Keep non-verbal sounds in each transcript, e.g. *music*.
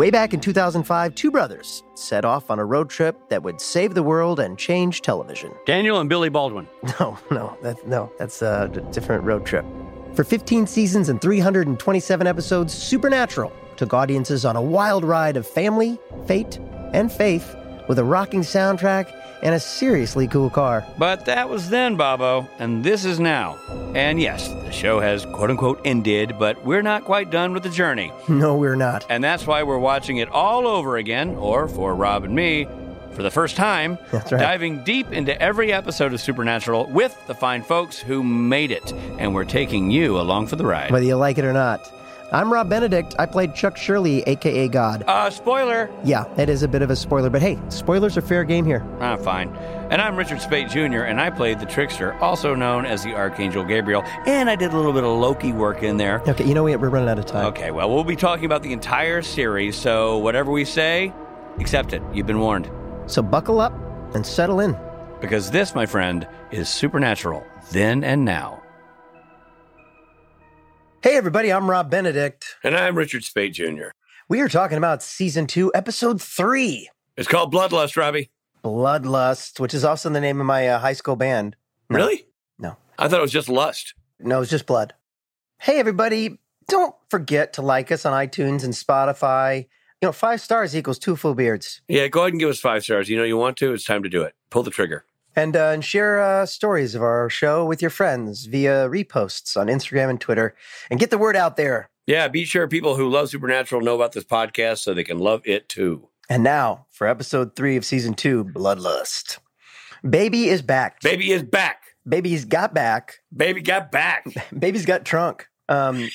Way back in 2005, two brothers set off on a road trip that would save the world and change television. Daniel and Billy Baldwin. *laughs* No, no, that, no, that's a d- different road trip. For 15 seasons and 327 episodes, Supernatural took audiences on a wild ride of family, fate, and faith with a rocking soundtrack and a seriously cool car. But that was then, Bobo, and this is now. And yes, the show has quote unquote ended, but we're not quite done with the journey. *laughs* No, we're not. And that's why we're watching it all over again, or for Rob and me, for the first time, *laughs* right. diving deep into every episode of Supernatural with the fine folks who made it. And we're taking you along for the ride. Whether you like it or not. I'm Rob Benedict. I played Chuck Shirley, aka God. Uh, spoiler. Yeah, it is a bit of a spoiler, but hey, spoilers are fair game here. Ah, fine. And I'm Richard Speight Jr., and I played the trickster, also known as the Archangel Gabriel. And I did a little bit of Loki work in there. Okay, you know we- we're running out of time. Okay, well, we'll be talking about the entire series, so whatever we say, accept it. You've been warned. So buckle up and settle in. Because this, my friend, is Supernatural, then and now. Hey, everybody, I'm Rob Benedict. And I'm Richard Speight Jr. We are talking about season two, episode three It's called Bloodlust, Robbie. Bloodlust, which is also the name of my uh, high school band. No. Really? No. I thought it was just lust. No, it's just blood. Hey, everybody, don't forget to like us on iTunes and Spotify. You know, five stars equals two full beards. Yeah, go ahead and give us five stars. You know you want to. It's time to do it. Pull the trigger. And, uh, and share uh, stories of our show with your friends via reposts on Instagram and Twitter. And get the word out there. Yeah, be sure people who love Supernatural know about this podcast so they can love it too. And now for episode three of season two, Bloodlust. Baby is back. Baby is back. Baby's got back. Baby got back. *laughs* Baby's got trunk. Um,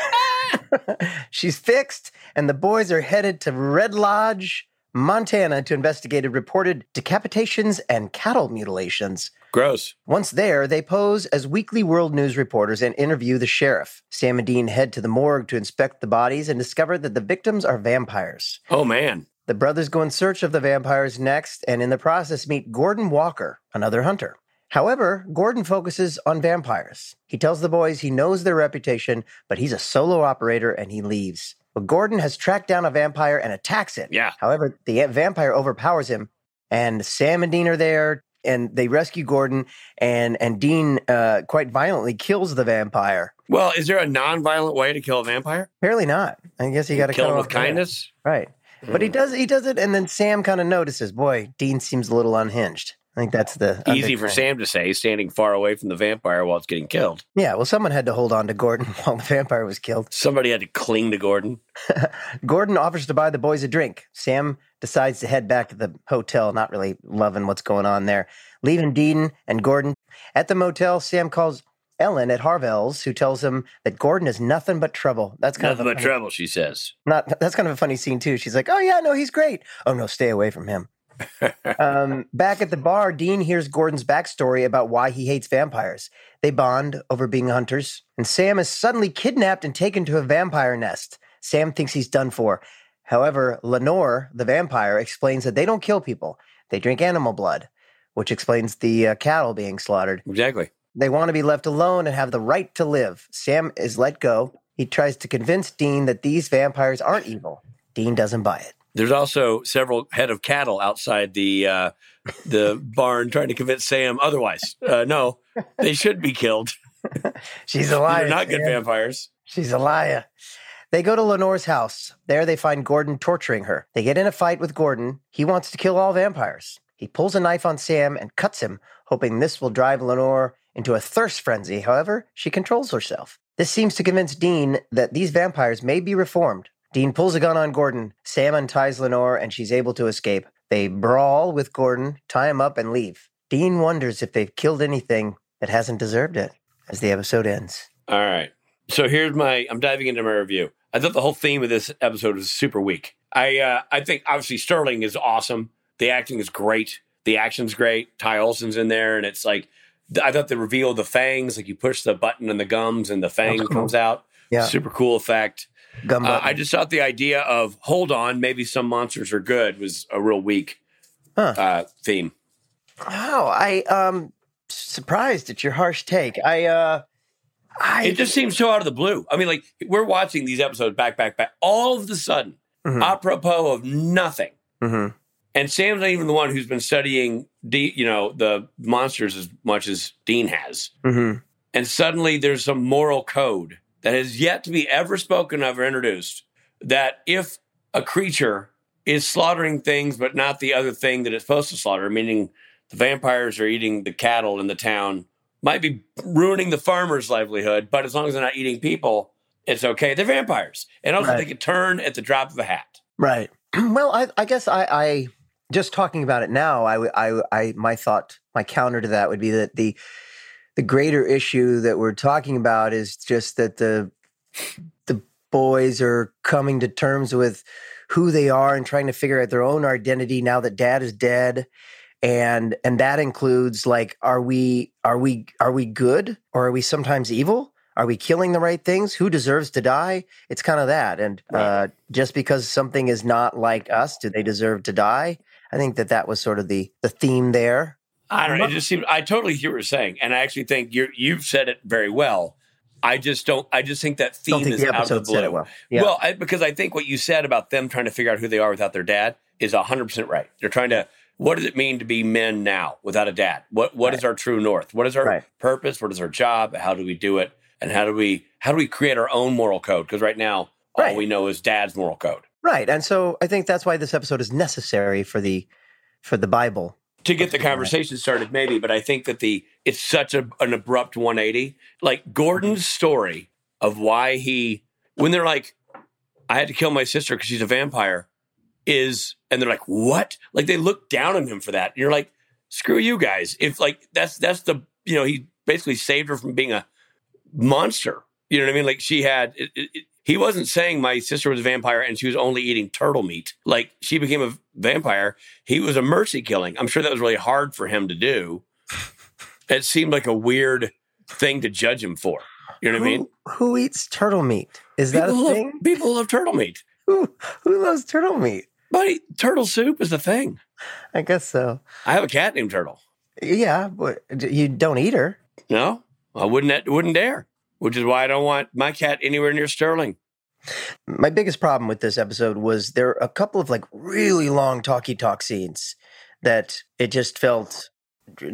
*laughs* *laughs* she's fixed, and the boys are headed to Red Lodge, Montana, to investigate reported decapitations and cattle mutilations. Gross. Once there, they pose as Weekly World News reporters and interview the sheriff. Sam and Dean head to the morgue to inspect the bodies and discover that the victims are vampires. Oh man. The brothers go in search of the vampires next, and in the process meet Gordon Walker, another hunter. However, Gordon focuses on vampires. He tells the boys he knows their reputation, but he's a solo operator and he leaves. But Gordon has tracked down a vampire and attacks it. Yeah. However, the vampire overpowers him, and Sam and Dean are there, and they rescue Gordon, and and Dean uh, quite violently kills the vampire. Well, is there a non-violent way to kill a vampire? Apparently not. I guess you got to kill him with kindness. right? But he does he does it, and then Sam kind of notices, boy, Dean seems a little unhinged. I think that's the Easy for. Sam to say, standing far away from the vampire while it's getting killed. Yeah, well, someone had to hold on to Gordon *laughs* while the vampire was killed. Somebody had to cling to Gordon. *laughs* Gordon offers to buy the boys a drink. Sam decides to head back to the hotel, not really loving what's going on there, leaving Dean and Gordon. At the motel, Sam calls Ellen at Harvelle's, who tells him that Gordon is nothing but trouble. That's kind Nothing of but funny- trouble, she says. Not *laughs* that's kind of a funny scene too. She's like, "Oh yeah, no, he's great. Oh no, stay away from him." Um, back at the bar, Dean hears Gordon's backstory about why he hates vampires. They bond over being hunters, and Sam is suddenly kidnapped and taken to a vampire nest. Sam thinks he's done for. However, Lenore, the vampire, explains that they don't kill people; they drink animal blood, which explains the uh, cattle being slaughtered. Exactly. They want to be left alone and have the right to live. Sam is let go. He tries to convince Dean that these vampires aren't evil. Dean doesn't buy it. There's also several head of cattle outside the uh, the *laughs* barn trying to convince Sam otherwise. Uh, no, they should be killed. *laughs* She's a liar. They're not good Sam. vampires. She's a liar. They go to Lenore's house. There they find Gordon torturing her. They get in a fight with Gordon. He wants to kill all vampires. He pulls a knife on Sam and cuts him, hoping this will drive Lenore into a thirst frenzy. However, she controls herself. This seems to convince Dean that these vampires may be reformed. Dean pulls a gun on Gordon. Sam unties Lenore and she's able to escape. They brawl with Gordon, tie him up, and leave. Dean wonders if they've killed anything that hasn't deserved it as the episode ends. All right. So here's my. I'm diving into my review. I thought the whole theme of this episode was super weak. I uh, I think obviously Sterling is awesome. The acting is great. The action's great. Ty Olsson's in there, and it's like I thought the reveal of the fangs, like you push the button and the gums, and the fang comes out. Yeah. Super cool effect. Uh. I just thought the idea of hold on, maybe some monsters are good was a real weak Huh. uh, theme. Wow, I um surprised at your harsh take. I uh I It just seems so out of the blue. I mean, like we're watching these episodes back, back, back. All of a sudden, Mhm. apropos of nothing. hmm And Sam's not even the one who's been studying, you know, the monsters as much as Dean has. hmm And suddenly there's some moral code that has yet to be ever spoken of or introduced. That if a creature is slaughtering things, but not the other thing that it's supposed to slaughter, meaning the vampires are eating the cattle in the town, might be ruining the farmer's livelihood. But as long as they're not eating people, it's okay. They're vampires. And also, Right. they can turn at the drop of a hat. Right. *clears throat* Well, I, I guess I, I just talking about it now. I, I, my thought, my counter to that would be that the, the greater issue that we're talking about is just that the, the boys are coming to terms with who they are and trying to figure out their own identity now that dad is dead. And and that includes like are we are we are we good or are we sometimes evil? Are we killing the right things? Who deserves to die? It's kind of that. And Right. uh, just because something is not like us do they deserve to die? I think that that was sort of the the theme there I don't know. It just seems I totally hear what you're saying, and I actually think you you've said it very well. I just don't. I just think that theme think is the out of the episode blue. said it well yeah Well, I, because I think what you said about them trying to figure out who they are without their dad is hundred percent right. They're trying to. What does it mean to be men now without a dad? What What is our true north? What is our Right. purpose? What is our job? How do we do it? And how do we how do we create our own moral code? Because right now, all we know is dad's moral code. right and so i think that's why this episode is necessary for the for the bible to get the conversation started, maybe, but I think that the it's such a, an abrupt 180. Like Gordon's mm-hmm. story of why he, when they're like, I had to kill my sister because she's a vampire, is, and they're like, what? Like they look down on him for that. And you're like, screw you guys. If like that's that's the you know he basically saved her from being a monster. You know what I mean? Like she had. It, it, it- he wasn't saying my sister was a vampire and she was only eating turtle meat. Like she became a vampire. He was a mercy killing. I'm sure that was really hard for him to do. It seemed like a weird thing to judge him for. You know what I mean? who, who eats turtle meat is that a People love- thing people love turtle meat. who, who loves turtle meat Buddy, turtle soup is the thing. i guess so I have a cat named Turtle. yeah but you don't eat her No, I wouldn't wouldn't dare. Which is why I don't want my cat anywhere near Sterling. my biggest problem with this episode was there are a couple of like really long talky talk scenes that it just felt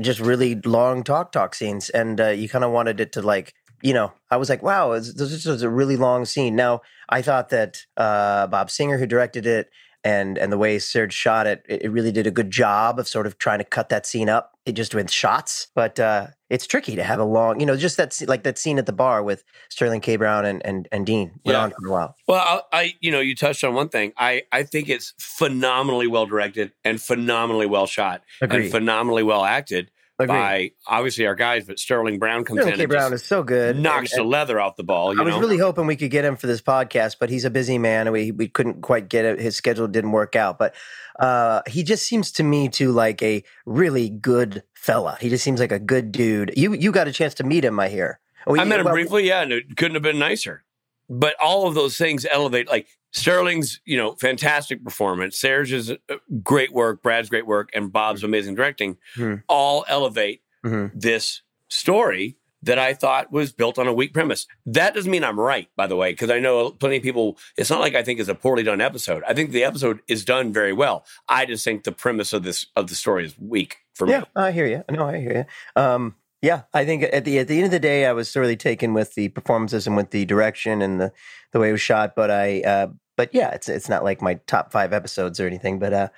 just really long talk talk scenes and uh, you kind of wanted it to like you know i was like wow this was a really long scene now i thought that uh, bob singer who directed it and and the way serge shot it, it really did a good job of sort of trying to cut that scene up it just with shots but uh it's tricky to have a long you know just that like that scene at the bar with sterling k brown and and, and dean went Yeah. on for a while Well, I, I, you know, you touched on one thing. I, I think it's phenomenally well directed and phenomenally well shot Agreed. and phenomenally well acted Agreed. by obviously our guys. But Sterling Brown comes Sterling in K. and Brown is so good. knocks And- the leather off the ball. You I was know, really hoping we could get him for this podcast, but he's a busy man, and we we couldn't quite get it. His schedule didn't work out, but uh, he just seems to me to like a really good fella. He just seems like a good dude. You you got a chance to meet him, I hear. Oh, I met him well, briefly. Yeah, and it couldn't have been nicer. But all of those things elevate. Like Sterling's, you know, fantastic performance. Serge's uh, great work. Brad's great work, and Bob's amazing directing. Hmm. All elevate Mhm. this story that I thought was built on a weak premise. That doesn't mean I'm right, by the way, because I know plenty of people. It's not like I think it's a poorly done episode. I think the episode is done very well. I just think the premise of this of the story is weak for me. Yeah, I hear you. No, I hear you. Um, yeah, I think at the at the end of the day, I was thoroughly taken with the performances and with the direction and the the way it was shot. But I, uh, but yeah, it's it's not like my top five episodes or anything. But uh,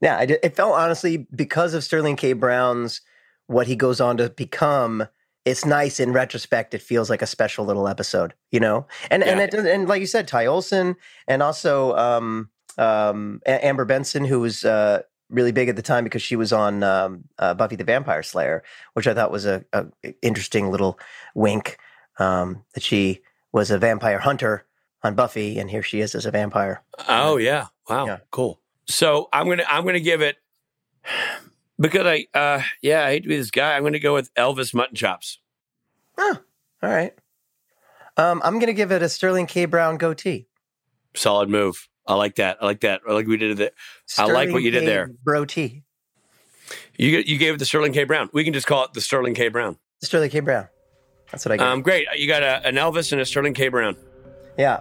yeah, I did, it felt honestly because of Sterling K. Brown's what he goes on to become. It's nice in retrospect. It feels like a special little episode, you know. And and Yeah. it, and like you said, Ty Olsson and also um, um, Amber Benson, who was uh, really big at the time because she was on um, uh, Buffy the Vampire Slayer, which I thought was a, a interesting little wink um, that she was a vampire hunter on Buffy, and here she is as a vampire. Oh yeah. Wow. Yeah. Cool. So I'm gonna I'm gonna give it because I uh yeah, I hate to be this guy. I'm gonna go with Elvis Mutton Chops. Oh, all right, um, I'm gonna give it a Sterling K. Brown goatee. Solid move. I like that. I like that. I like we did it. I like what you did K. there. Bro T. You you gave it the Sterling K Brown. We can just call it the Sterling K Brown. Sterling K. Brown. That's what I got. Um, great. You got a, an Elvis and a Sterling K Brown. yeah.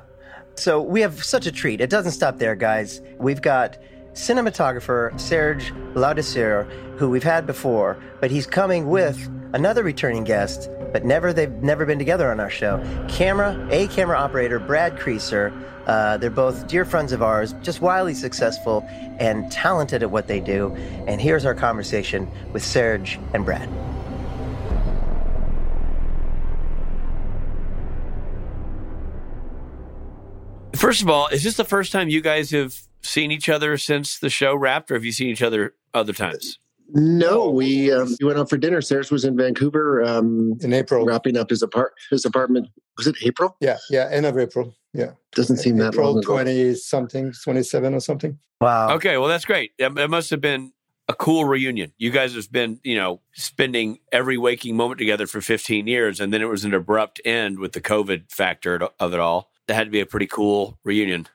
So we have such a treat. It doesn't stop there, guys. We've got cinematographer Serge Ladouceur, who we've had before, but he's coming with another returning guest, but never they've never been together on our show. Camera, a camera operator, Brad Creasser. Uh, they're both dear friends of ours, just wildly successful and talented at what they do. And here's our conversation with Serge and Brad. First of all, is this the first time you guys have seen each other since the show wrapped, or have you seen each other other times? No, we um, we went out for dinner. Serge was in Vancouver um, in April, wrapping up his apart his apartment. Was it April? Yeah, yeah, end of April. Yeah, doesn't seem that April twenty something, twenty seven or something. Wow. Okay, well that's great. It must have been a cool reunion. You guys have been, you know, spending every waking moment together for 15 years, and then it was an abrupt end with the COVID factor of it all. That had to be a pretty cool reunion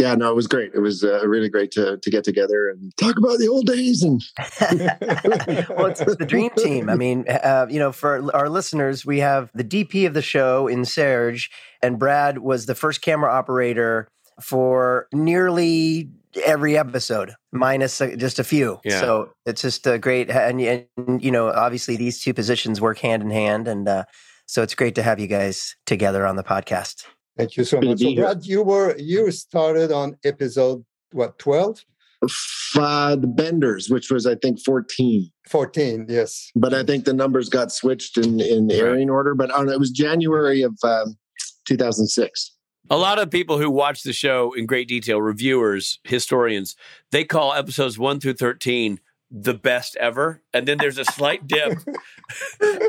yeah, no, it was great. It was uh, really great to to get together and talk about the old days. And *laughs* well, it's the dream team. I mean, uh, you know, for our listeners, we have the DP of the show in Serge, and Brad was the first camera operator for nearly every episode, minus uh, just a few. Yeah. So it's just a great, and, and you know, obviously these two positions work hand in hand, and uh, so it's great to have you guys together on the podcast. Thank you so much. So, Brad, you were you started on episode what twelve? Uh, the Benders, which was I think fourteen. Fourteen, yes. But I think the numbers got switched in in airing right. order. But it was January of um, two thousand six. A lot of people who watch the show in great detail, reviewers, historians, they call episodes one through thirteen the best ever. And then there's a slight dip.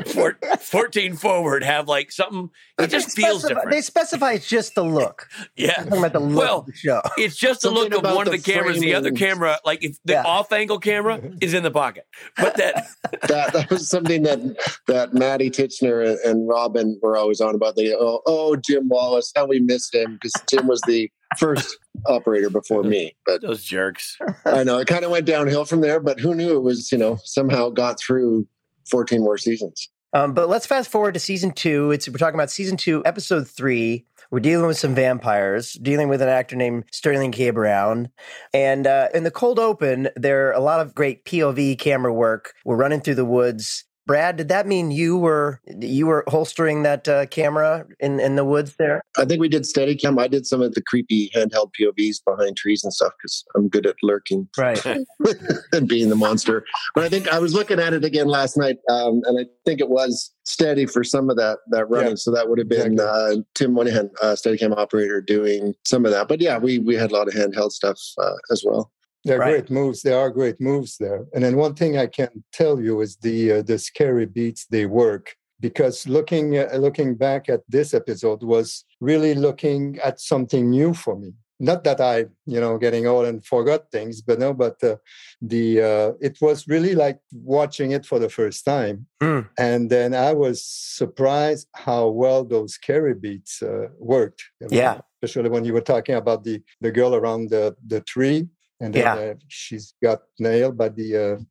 *laughs* 14 forward have like something, it just they feels different. They specify it's just the look. *laughs* Yeah. talking about the look well, of the show. It's just the look of one of the, the cameras. The other camera, like if the yeah. off angle camera *laughs* is in the pocket. But that, that that was something that that Maddie Tichenor and Robin were always on about. The oh, oh Jim Wallace, how we missed him because Jim was the first operator before me. But those jerks. I know it kind of went downhill from there, but who knew it was, you know, somehow got through 14 more seasons. Um, but let's fast forward to season two. It's we're talking about season two, episode three. We're dealing with some vampires, dealing with an actor named Sterling K. Brown. And uh, in the cold open, there are a lot of great POV camera work. We're running through the woods. Brad, did that mean you were you were holstering that uh, camera in, in the woods there? I think we did steady cam. I did some of the creepy handheld POVs behind trees and stuff because I'm good at lurking, right, *laughs* and being the monster. But I think I was looking at it again last night, um, and I think it was steady for some of that that running. Yeah. So that would have been exactly. uh, Tim Moynihan, uh, Steadicam operator, doing some of that. But yeah, we we had a lot of handheld stuff uh, as well. They're right. great moves. There are great moves there. And then one thing I can tell you is the uh, the scary beats they work because looking uh, looking back at this episode was really looking at something new for me. Not that I, you know, getting old and forgot things, but no, but uh, the uh, it was really like watching it for the first time, mm. and then I was surprised how well those scary beats uh, worked. You know? Yeah, especially when you were talking about the the girl around the the tree and then yeah. uh, she's got nailed by the uh,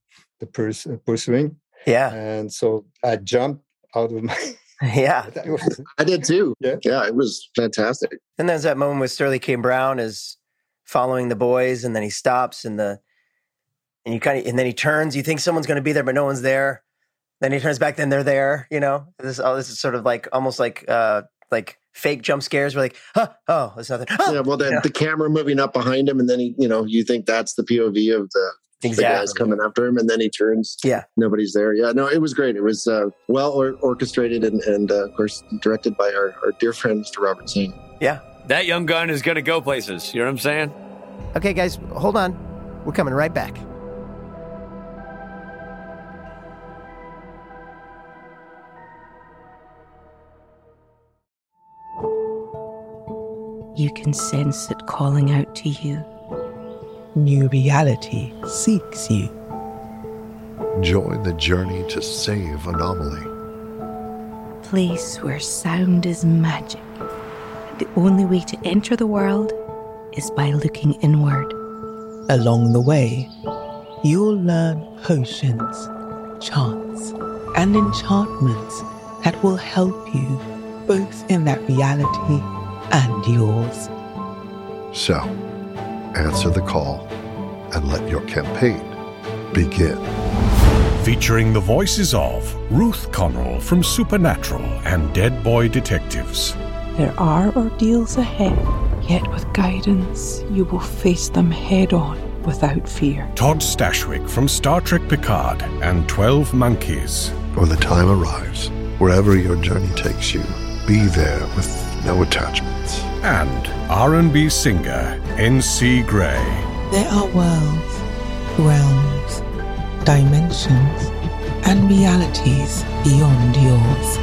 the pers- uh, pursuing. Yeah, and so I jumped out of my. *laughs* yeah, *laughs* I did too. Yeah, yeah, it was fantastic. And there's that moment with Sterling K. Brown is following the boys, and then he stops, and the and you kind of and then he turns. You think someone's going to be there, but no one's there. Then he turns back. Then they're there. You know, this all this is sort of like almost like uh like fake jump scares. We're like, huh, oh, there's nothing. Oh, yeah, well, then the camera moving up behind him, and then he, you know, you think that's the POV of the, exactly. the guys coming after him, and then he turns. Yeah, nobody's there. Yeah, no, it was great. It was uh, well or- orchestrated, and, and uh, of course directed by our, our dear friend Mr. Robert Singh. Yeah, that young gun is going to go places. You know what I'm saying? Okay, guys, hold on. We're coming right back. You can sense it calling out to you. New reality seeks you. Join the journey to save Anomaly. Place where sound is magic. The only way to enter the world is by looking inward. Along the way, you'll learn potions, chants, and enchantments that will help you both in that reality and yours. So, answer the call and let your campaign begin. Featuring the voices of Ruth Connell from Supernatural and Dead Boy Detectives. There are ordeals ahead, yet with guidance, you will face them head on without fear. Todd Stashwick from Star Trek Picard and 12 Monkeys. When the time arrives, wherever your journey takes you, be there with no attachments. And R&B singer NC Gray. There are worlds, realms, dimensions, and realities beyond yours.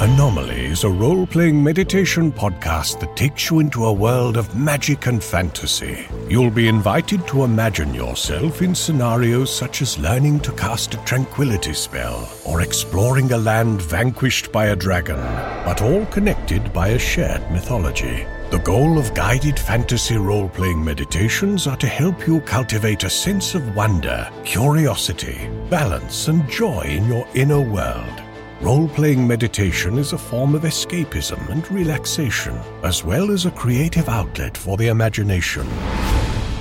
Anomaly is a role playing meditation podcast that takes you into a world of magic and fantasy. You'll be invited to imagine yourself in scenarios such as learning to cast a tranquility spell or exploring a land vanquished by a dragon, but all connected by a shared mythology. The goal of guided fantasy role playing meditations are to help you cultivate a sense of wonder, curiosity, balance, and joy in your inner world. Role playing meditation is a form of escapism and relaxation, as well as a creative outlet for the imagination.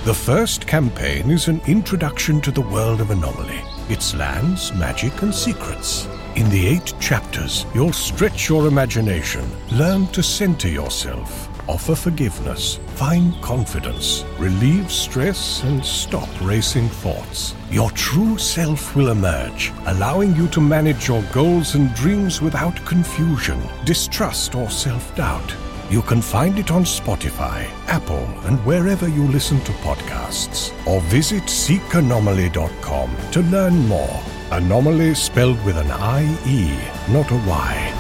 The first campaign is an introduction to the world of Anomaly, its lands, magic, and secrets. In the eight chapters, you'll stretch your imagination, learn to center yourself, offer forgiveness, find confidence, relieve stress, and stop racing thoughts. Your true self will emerge, allowing you to manage your goals and dreams without confusion, distrust, or self doubt. You can find it on Spotify, Apple, and wherever you listen to podcasts. Or visit seekanomaly.com to learn more. Anomaly spelled with an I-E, not a Y.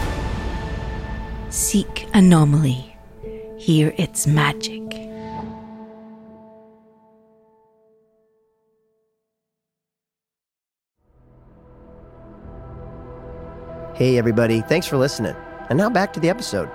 Seek anomaly. Hear its magic. Hey, everybody. Thanks for listening. And now back to the episode.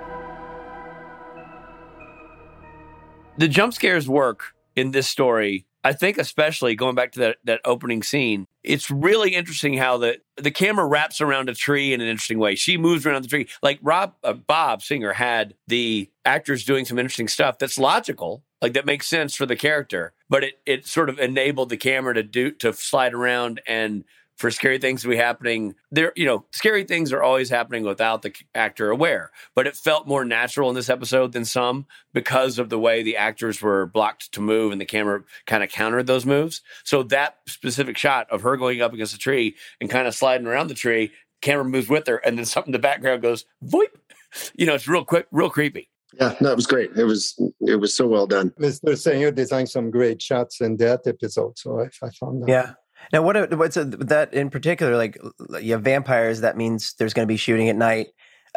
The jump scares work in this story. I think especially going back to that, that opening scene, it's really interesting how the, the camera wraps around a tree in an interesting way. She moves around the tree. Like Rob, uh, Bob Singer had the actors doing some interesting stuff that's logical, like that makes sense for the character, but it, it sort of enabled the camera to do, to slide around and for scary things to be happening. There, you know, scary things are always happening without the actor aware, but it felt more natural in this episode than some because of the way the actors were blocked to move and the camera kind of countered those moves. So that specific shot of her going up against a tree and kind of sliding around the tree, camera moves with her, and then something in the background goes voip. You know, it's real quick, real creepy. Yeah, no, it was great. It was it was so well done. Mr. Singer designed some great shots in that episode, so I, I found that. Yeah. Now, what what's a, that in particular? Like, you have vampires. That means there's going to be shooting at night.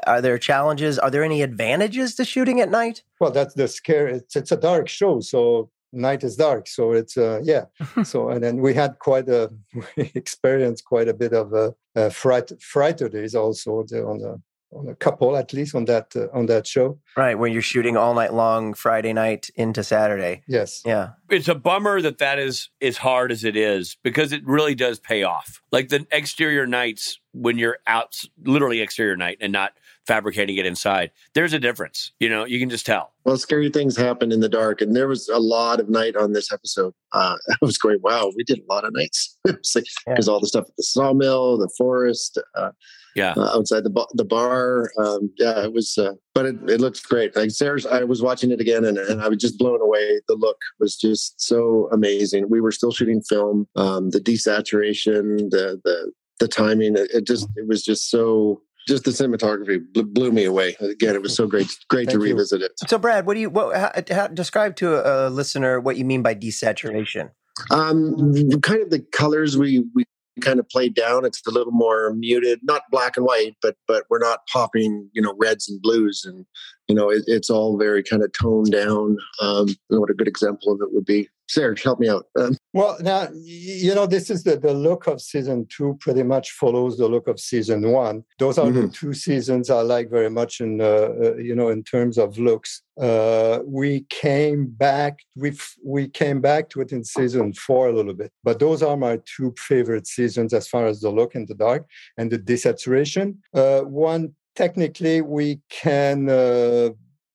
Are there challenges? Are there any advantages to shooting at night? Well, that's the scare. It's it's a dark show, so night is dark. So it's uh, yeah. *laughs* so and then we had quite a *laughs* we experienced quite a bit of a, uh, fright frighter also on the on a couple at least on that uh, on that show. Right, when you're shooting all night long, Friday night into Saturday. Yes. Yeah. It's a bummer that that is as hard as it is because it really does pay off. Like the exterior nights when you're out, literally exterior night, and not fabricating it inside. There's a difference. You know, you can just tell. Well, scary things happen in the dark, and there was a lot of night on this episode. Uh, *laughs* I was going, wow, we did a lot of nights. *laughs* Because like, yeah. all the stuff at the sawmill, the forest. Uh, yeah, uh, outside the the bar. Um, yeah, it was, uh, but it, it looks great. Like Serge's, I was watching it again, and, and I was just blown away. The look was just so amazing. We were still shooting film. Um, the desaturation, the the the timing, it, it just it was just so just the cinematography blew me away. Again, it was so great, great to revisit it. So, Brad, what do you what how, how, describe to a, a listener what you mean by desaturation? Um, kind of the colors we we kind of played down. It's a little more muted, not black and white, but but we're not popping, you know, reds and blues, and you know, it, it's all very kind of toned down. Um, what a good example of it would be. Serge, help me out. Um, well, now you know this is the the look of season two. Pretty much follows the look of season one. Those are mm-hmm. the two seasons I like very much in uh, uh, you know in terms of looks. Uh, we came back we we came back to it in season four a little bit, but those are my two favorite seasons as far as the look in the dark and the desaturation. Uh, one technically we can uh,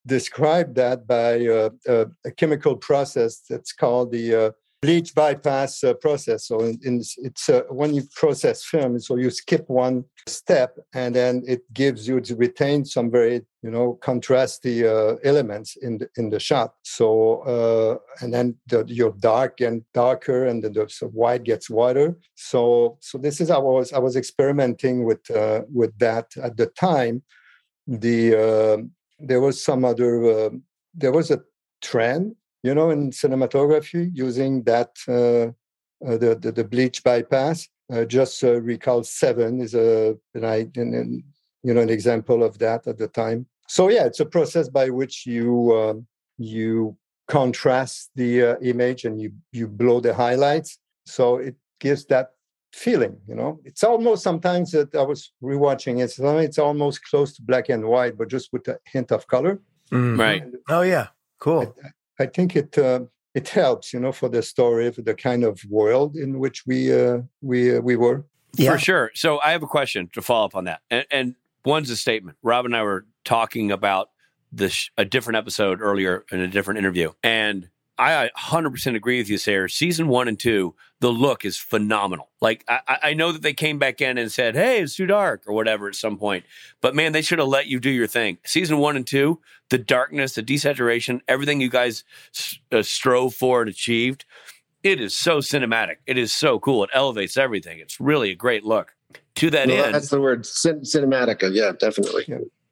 describe that by uh, uh, a chemical process that's called the uh, bleach bypass uh, process. So in, in, it's uh, when you process film, so you skip one step, and then it gives you to retain some very you know contrasty uh, elements in the, in the shot. So and then the, your dark and darker, and the, the so white gets whiter. So so this is I was I was experimenting with with that at the time. The uh, there was some other there was a trend you know, in cinematography using that uh, uh, the, the, the bleach bypass. Uh, just uh, recall seven is a an, an, you know an example of that at the time. So yeah, it's a process by which you um, you contrast the uh, image and you you blow the highlights. So it gives that feeling. You know, it's almost sometimes that I was rewatching it. It's almost close to black and white, but just with a hint of color. Mm. Right. Oh yeah. Cool. I, I think it uh, it helps, you know, for the story, for the kind of world in which we uh, we uh, we were. Yeah. For sure. So I have a question to follow up on that, and, and one's a statement. Rob and I were talking about this a different episode earlier in a different interview, and I 100% agree with you, Serge. Season one and two, the look is phenomenal. Like, I, I, know that they came back in and said, hey, it's too dark or whatever at some point. But man, they should have let you do your thing. Season one and two, the darkness, the desaturation, everything you guys uh, strove for and achieved, it is so cinematic. It is so cool. It elevates everything. It's really a great look. To that well, end, that's the word cin- cinematica. Yeah, definitely.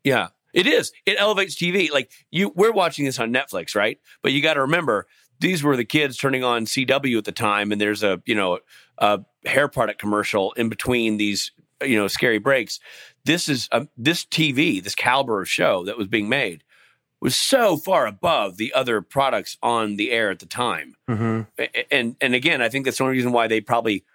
Yeah. It is. It elevates TV. Like you, we're watching this on Netflix, right? But you got to remember, these were the kids turning on CW at the time, and there's a you know a hair product commercial in between these you know scary breaks. This is a, this TV, this caliber of show that was being made was so far above the other products on the air at the time. Mm-hmm. And and again, I think that's the only reason why they probably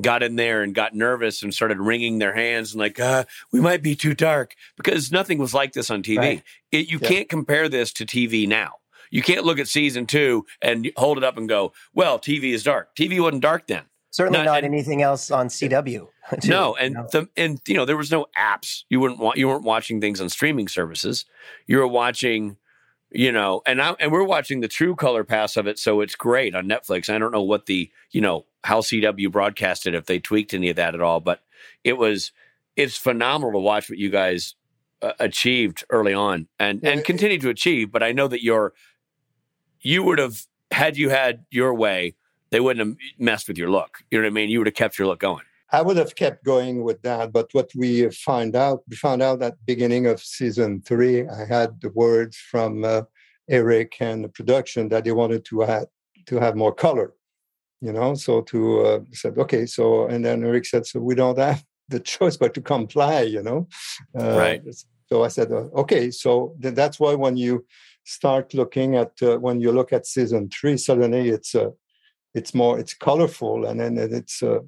got in there and got nervous and started wringing their hands and like, uh, we might be too dark because nothing was like this on TV. Right. It, you yeah. can't compare this to TV now. You can't look at season two and hold it up and go, well, TV is dark. TV wasn't dark then. Certainly not, not and, anything else on CW. *laughs* Too, no, and no. The, and you know there was no apps. You wouldn't want you weren't watching things on streaming services. You were watching, you know, and I, and we're watching the true color pass of it, so it's great on Netflix. I don't know what the you know how CW broadcasted if they tweaked any of that at all, but it was it's phenomenal to watch what you guys uh, achieved early on and and continue to achieve. But I know that you're you would have had you had your way, they wouldn't have messed with your look. You know what I mean? You would have kept your look going. I would have kept going with that, but what we find out, we found out at beginning of season three, I had the words from uh, Eric and the production that they wanted to have to have more color, you know. So to uh, said okay, so and then Eric said, so we don't have the *laughs* choice but to comply, you know. Uh, right. So I said, uh, okay, so that's why when you start looking at uh, when you look at season three, suddenly it's uh, it's more it's colorful and then it's uh,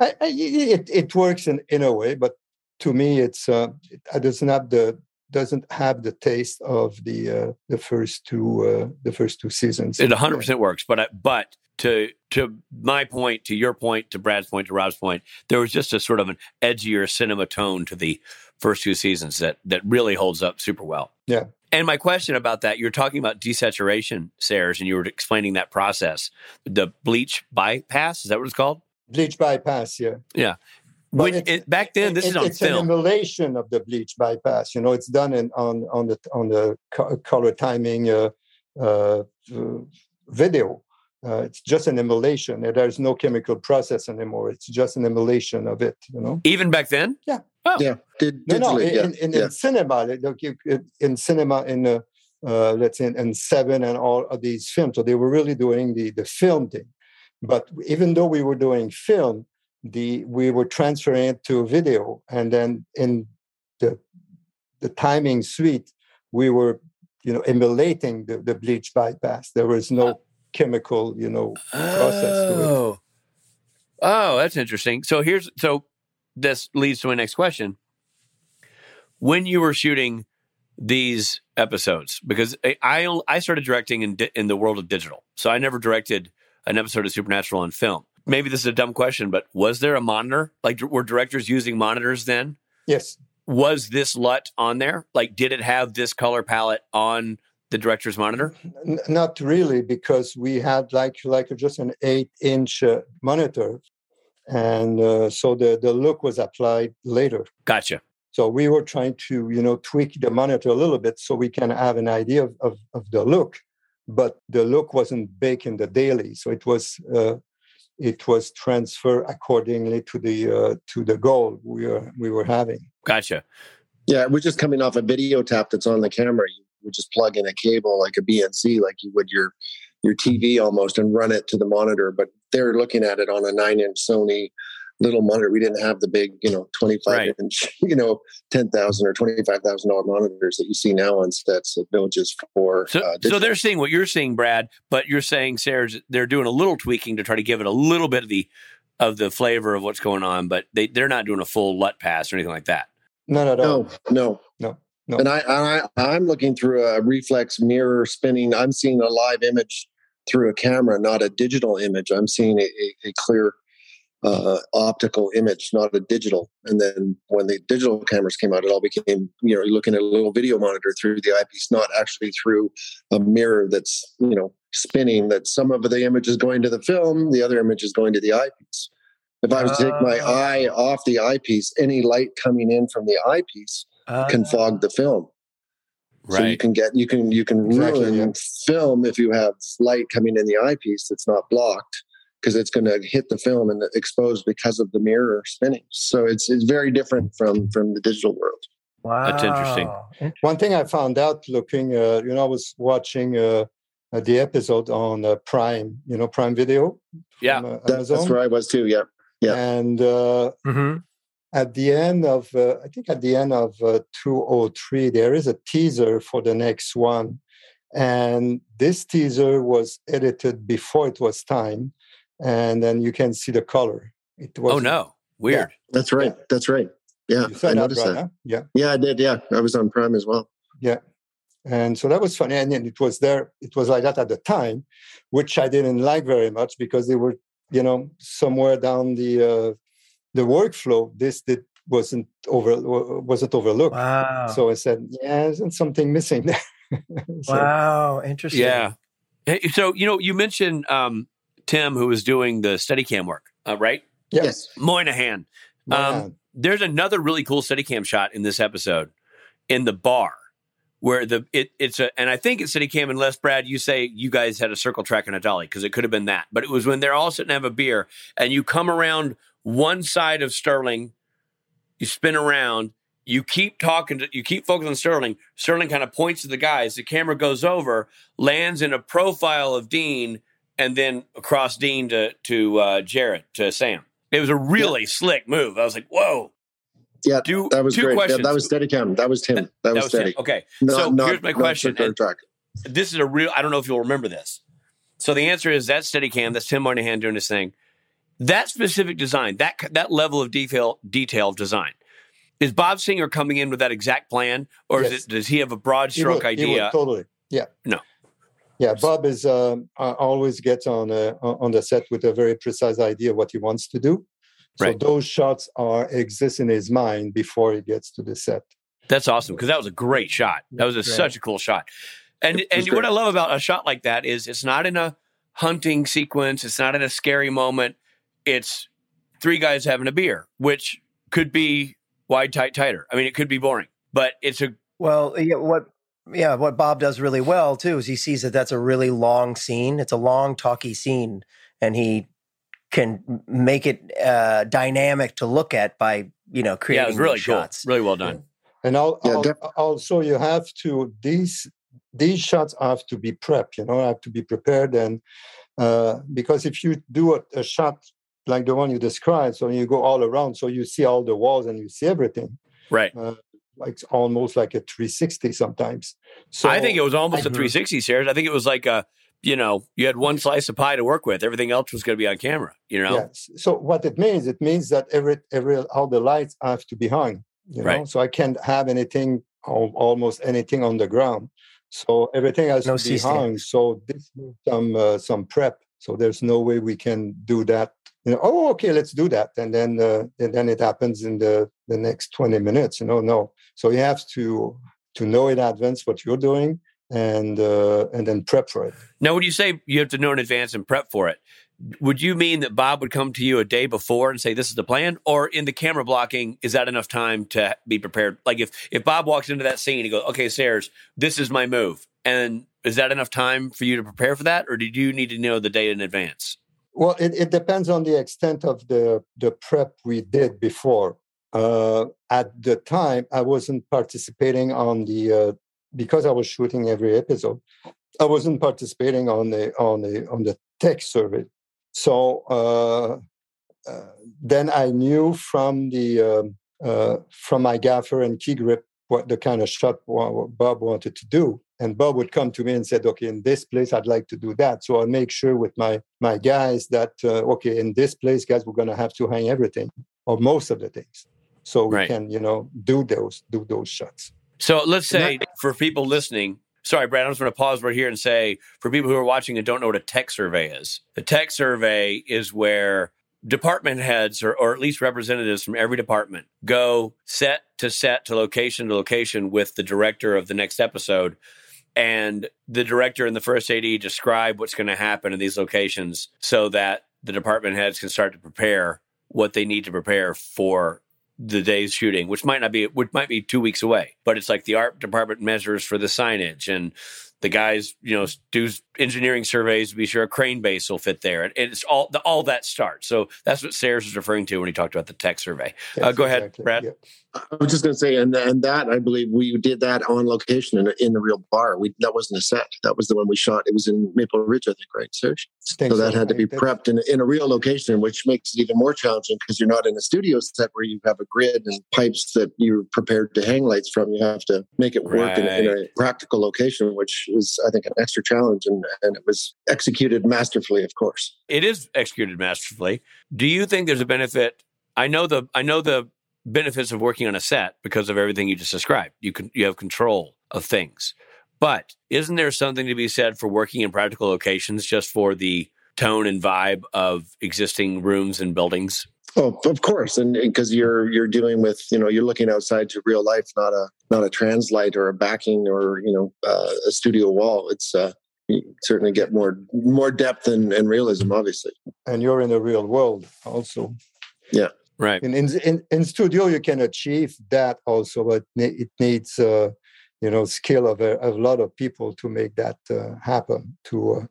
I, I, it it works in in a way, but to me it's uh, it doesn't have the doesn't have the taste of the uh, the first two uh, the first two seasons. It 100 percent works, but uh, but to to my point, to your point, to Brad's point, to Rob's point, there was just a sort of an edgier cinema tone to the first two seasons that that really holds up super well. Yeah. And my question about that, you're talking about desaturation, Serge, and you were explaining that process. The bleach bypass, is that what it's called? Bleach bypass, yeah. Yeah. When it, back then, this it, is on it's film. an emulation of the bleach bypass. You know, it's done in, on on the on the color timing uh, uh, video. Uh, it's just an emulation. There's no chemical process anymore. It's just an emulation of it. You know. Even back then. Yeah. Oh. Yeah. Did, no, no. In, yeah. in, in, yeah. cinema, look, you, in cinema, in uh, uh, let's say in, in, Seven and all of these films, so they were really doing the the film thing. But even though we were doing film, the we were transferring it to video, and then in the the timing suite, we were you know emulating the, the bleach bypass. There was no chemical, you know, process oh. Oh, that's interesting. So here's so this leads to my next question. When you were shooting these episodes, because I I started directing in in the world of digital, so I never directed an episode of Supernatural on film. Maybe this is a dumb question, but was there a monitor? Like, were directors using monitors then? Yes. was this LUT on there? Like, did it have this color palette on the director's monitor? N- not really, because we had like like just an eight-inch uh, monitor, and uh, so the the look was applied later. Gotcha. So we were trying to you know tweak the monitor a little bit so we can have an idea of of, of the look, but the look wasn't baked in the daily, so it was. Uh, it was transferred accordingly to the uh, to the goal we were we were having. Gotcha. Yeah, we're just coming off a video tap that's on the camera. You would just plug in a cable like a BNC, like you would your your TV almost, and run it to the monitor. But they're looking at it on a nine inch Sony little monitor. We didn't have the big, you know, twenty five Right. inch, *laughs* you know, ten thousand or twenty five thousand dollar monitors that you see now on sets at villages for. So, uh, so they're seeing what you're seeing, Brad, but you're saying, Serge, they're doing a little tweaking to try to give it a little bit of the of the flavor of what's going on, but they they're not doing a full LUT pass or anything like that. No, at all. no, no, No, no. And I, I, I'm looking through a reflex mirror spinning. I'm seeing a live image through a camera, not a digital image. I'm seeing a, a, clear uh, optical image, not a digital. And then when the digital cameras came out, it all became, you know, looking at a little video monitor through the eyepiece, not actually through a mirror that's, you know, spinning. That some of the image is going to the film, the other image is going to the eyepiece. If I was to take my Ah. eye off the eyepiece, any light coming in from the eyepiece can Uh, fog the film. So you can get you can you can Exactly, ruin yeah. film if you have light coming in the eyepiece that's not blocked because it's going to hit the film and expose because of the mirror spinning. So it's it's very different from from the digital world. wow. That's interesting. In- One thing I found out looking, uh, you know, I was watching uh, uh, the episode on uh, Prime, you know, Prime Video. Yeah. from, uh, That- that's where I was too. Yeah. yeah. And uh, Mhm. At the end of, uh, I think at the end of uh, 203, there is a teaser for the next one. And this teaser was edited before it was time. And then you can see the color. It was Oh no, weird. That's right. That's right. Yeah, You saw I that, noticed right? that. huh? Yeah. Yeah, I did. Yeah, I was on Prime as well. Yeah. And so that was funny. And then it was there, it was like that at the time, which I didn't like very much because they were, you know, somewhere down the uh, the workflow, this did wasn't over wasn't overlooked. Wow. So I said, yeah, isn't something missing there? *laughs* So, wow. Interesting. Yeah. Hey, so you know, you mentioned um, Tim, who was doing the Steadicam work, uh, right? Yeah. Yes. Moynihan. man. Um, there's another really cool Steadicam shot in this episode in the bar where the it, it's a and I think it's Steadicam unless Brad you say you guys had a circle track and a dolly because it could have been that, but it was when they're all sitting and have a beer and you come around one side of Sterling, you spin around. You keep talking to, you keep focusing on Sterling. Sterling kind of points to the guys. The camera goes over, lands in a profile of Dean, and then across Dean to to uh, Jared to Sam. It was a really slick move. I was like, "Whoa!" Yeah, Do that was two great. Yeah, questions. that was Steadicam. That was Tim. That, was, him. Steady. Okay, Not- so here's my question. this is a real. I don't know if you'll remember this. So the answer is that's Steadicam. That's Tim Moynihan doing this thing. That specific design, that that level of detail, detail design, is Bob Singer coming in with that exact plan, or is Yes. it, does he have a broad stroke would- he would, idea? totally. Yeah. No. Yeah, Bob is um, uh, always gets on uh, on the set with a very precise idea of what he wants to do. So Right. those shots are exist in his mind before he gets to the set. That's awesome because that was a great shot. That was a, Great. such a cool shot. And and what. I love about a shot like that is it's not in a hunting sequence. It's not in a scary moment. It's three guys having a beer, which could be wide, tight, tighter. I mean, it could be boring, but it's a Well, yeah, what yeah, what Bob does really well too is he sees that that's a really long scene. It's a long, talky scene, and he can make it uh, dynamic to look at by you know creating it was really these cool, shots. really well done. And al- Yeah, al- def- also, you have to these these shots have to be prepped. You know, have to be prepared, and uh, because if you do a, a shot like the one you described, so you go all around, so you see all the walls and you see everything, Right. like almost like a 360 sometimes. So I think it was almost a Mhm. 360 series. I think it was like a, you know, you had one slice of pie to work with. Everything else was going to be on camera. You know, Yes. So what it means, it means that every every all the lights have to be hung. You know, Right. so I can't have anything almost anything on the ground. So everything has No to be C-stand. hung. So this needs some uh, some prep. So there's no way we can do that. You know, oh, okay, let's do that, and then uh, and then it happens in the the next 20 minutes. You know, no. So you have to to know in advance what you're doing and uh, and then prep for it. Now, when you say you have to know in advance and prep for it, would you mean that Bob would come to you a day before and say this is the plan, or in the camera blocking is that enough time to be prepared? Like if if Bob walks into that scene, he goes, "Okay, Serge, this is my move," and is that enough time for you to prepare for that, or did you need to know the day in advance? Well, it, it depends on the extent of the the prep we did before. Uh, at the time, I wasn't participating on the uh, because I was shooting every episode. I wasn't participating on the on the on the tech survey. So uh, uh, then I knew from the um, uh, from my gaffer and key grip what the kind of shot Bob wanted to do. And Bob would come to me and said, "Okay, in this place, I'd like to do that." So I'll make sure with my my guys that uh, okay, in this place, guys, we're going to have to hang everything or most of the things, so we right. can you know do those do those shots. So let's say for people listening, sorry, Brad, I'm just going to pause right here and say for people who are watching and don't know what a tech survey is, the tech survey is where department heads or, or at least representatives from every department go set to set to location to location with the director of the next episode. And the director and the first AD describe what's going to happen in these locations so that the department heads can start to prepare what they need to prepare for the day's shooting, which might not be, which might be two weeks away, but it's like the art department measures for the signage and the guys, you know, do engineering surveys to be sure a crane base will fit there, and it's all the, all that starts. So that's what Serge was referring to when he talked about the tech survey. Uh, go ahead, Brad. Yeah. I was just going to say, and and that I believe we did that on location in, in the real bar. We that wasn't a set. That was the one we shot. It was in Maple Ridge, I think, right, Serge? So that had to be prepped in, in a real location, which makes it even more challenging because you're not in a studio set where you have a grid and pipes that you're prepared to hang lights from. You have to make it work right. in, in, a practical location, which is, I think, an extra challenge. And, and it was executed masterfully, of course. It is executed masterfully. Do you think there's a benefit? I know the I know the benefits of working on a set because of everything you just described. You can you have control of things. But isn't there something to be said for working in practical locations just for the tone and vibe of existing rooms and buildings? Oh, of course, and because you're you're dealing with you know you're looking outside to real life, not a not a translite or a backing or you know uh, a studio wall. It's uh, you certainly get more more depth and, and realism, obviously. And you're in the real world also. Yeah. Right. In, in in studio, you can achieve that also, but it needs uh, you know skill of a, a, lot of people to make that uh, happen to uh,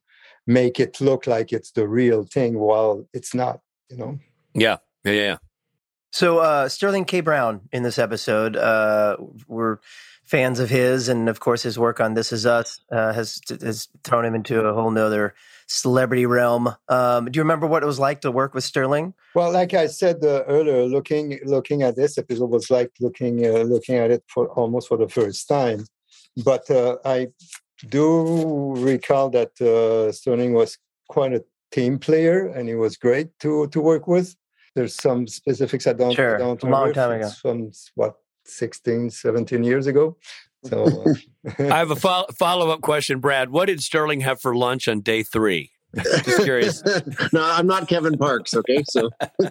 make it look like it's the real thing while it's not. You know. Yeah. Yeah. Yeah. So uh, Sterling K. Brown in this episode, uh, we're fans of his, and of course his work on This Is Us uh, has has thrown him into a whole nother celebrity realm. Um, do you remember what it was like to work with Sterling? Well, like I said uh, earlier, looking looking at this episode was like looking uh, looking at it for almost for the first time. But uh, I do recall that uh, Sterling was quite a team player, and he was great to to work with. There's some specifics I don't, sure. I don't a long time ago. From what 16, 17 years ago. So uh, I have a fo- follow up question, Brad. What did Sterling have for lunch on day three? *laughs* Just curious. *laughs* no, I'm not Kevin Parks. Okay, so *laughs*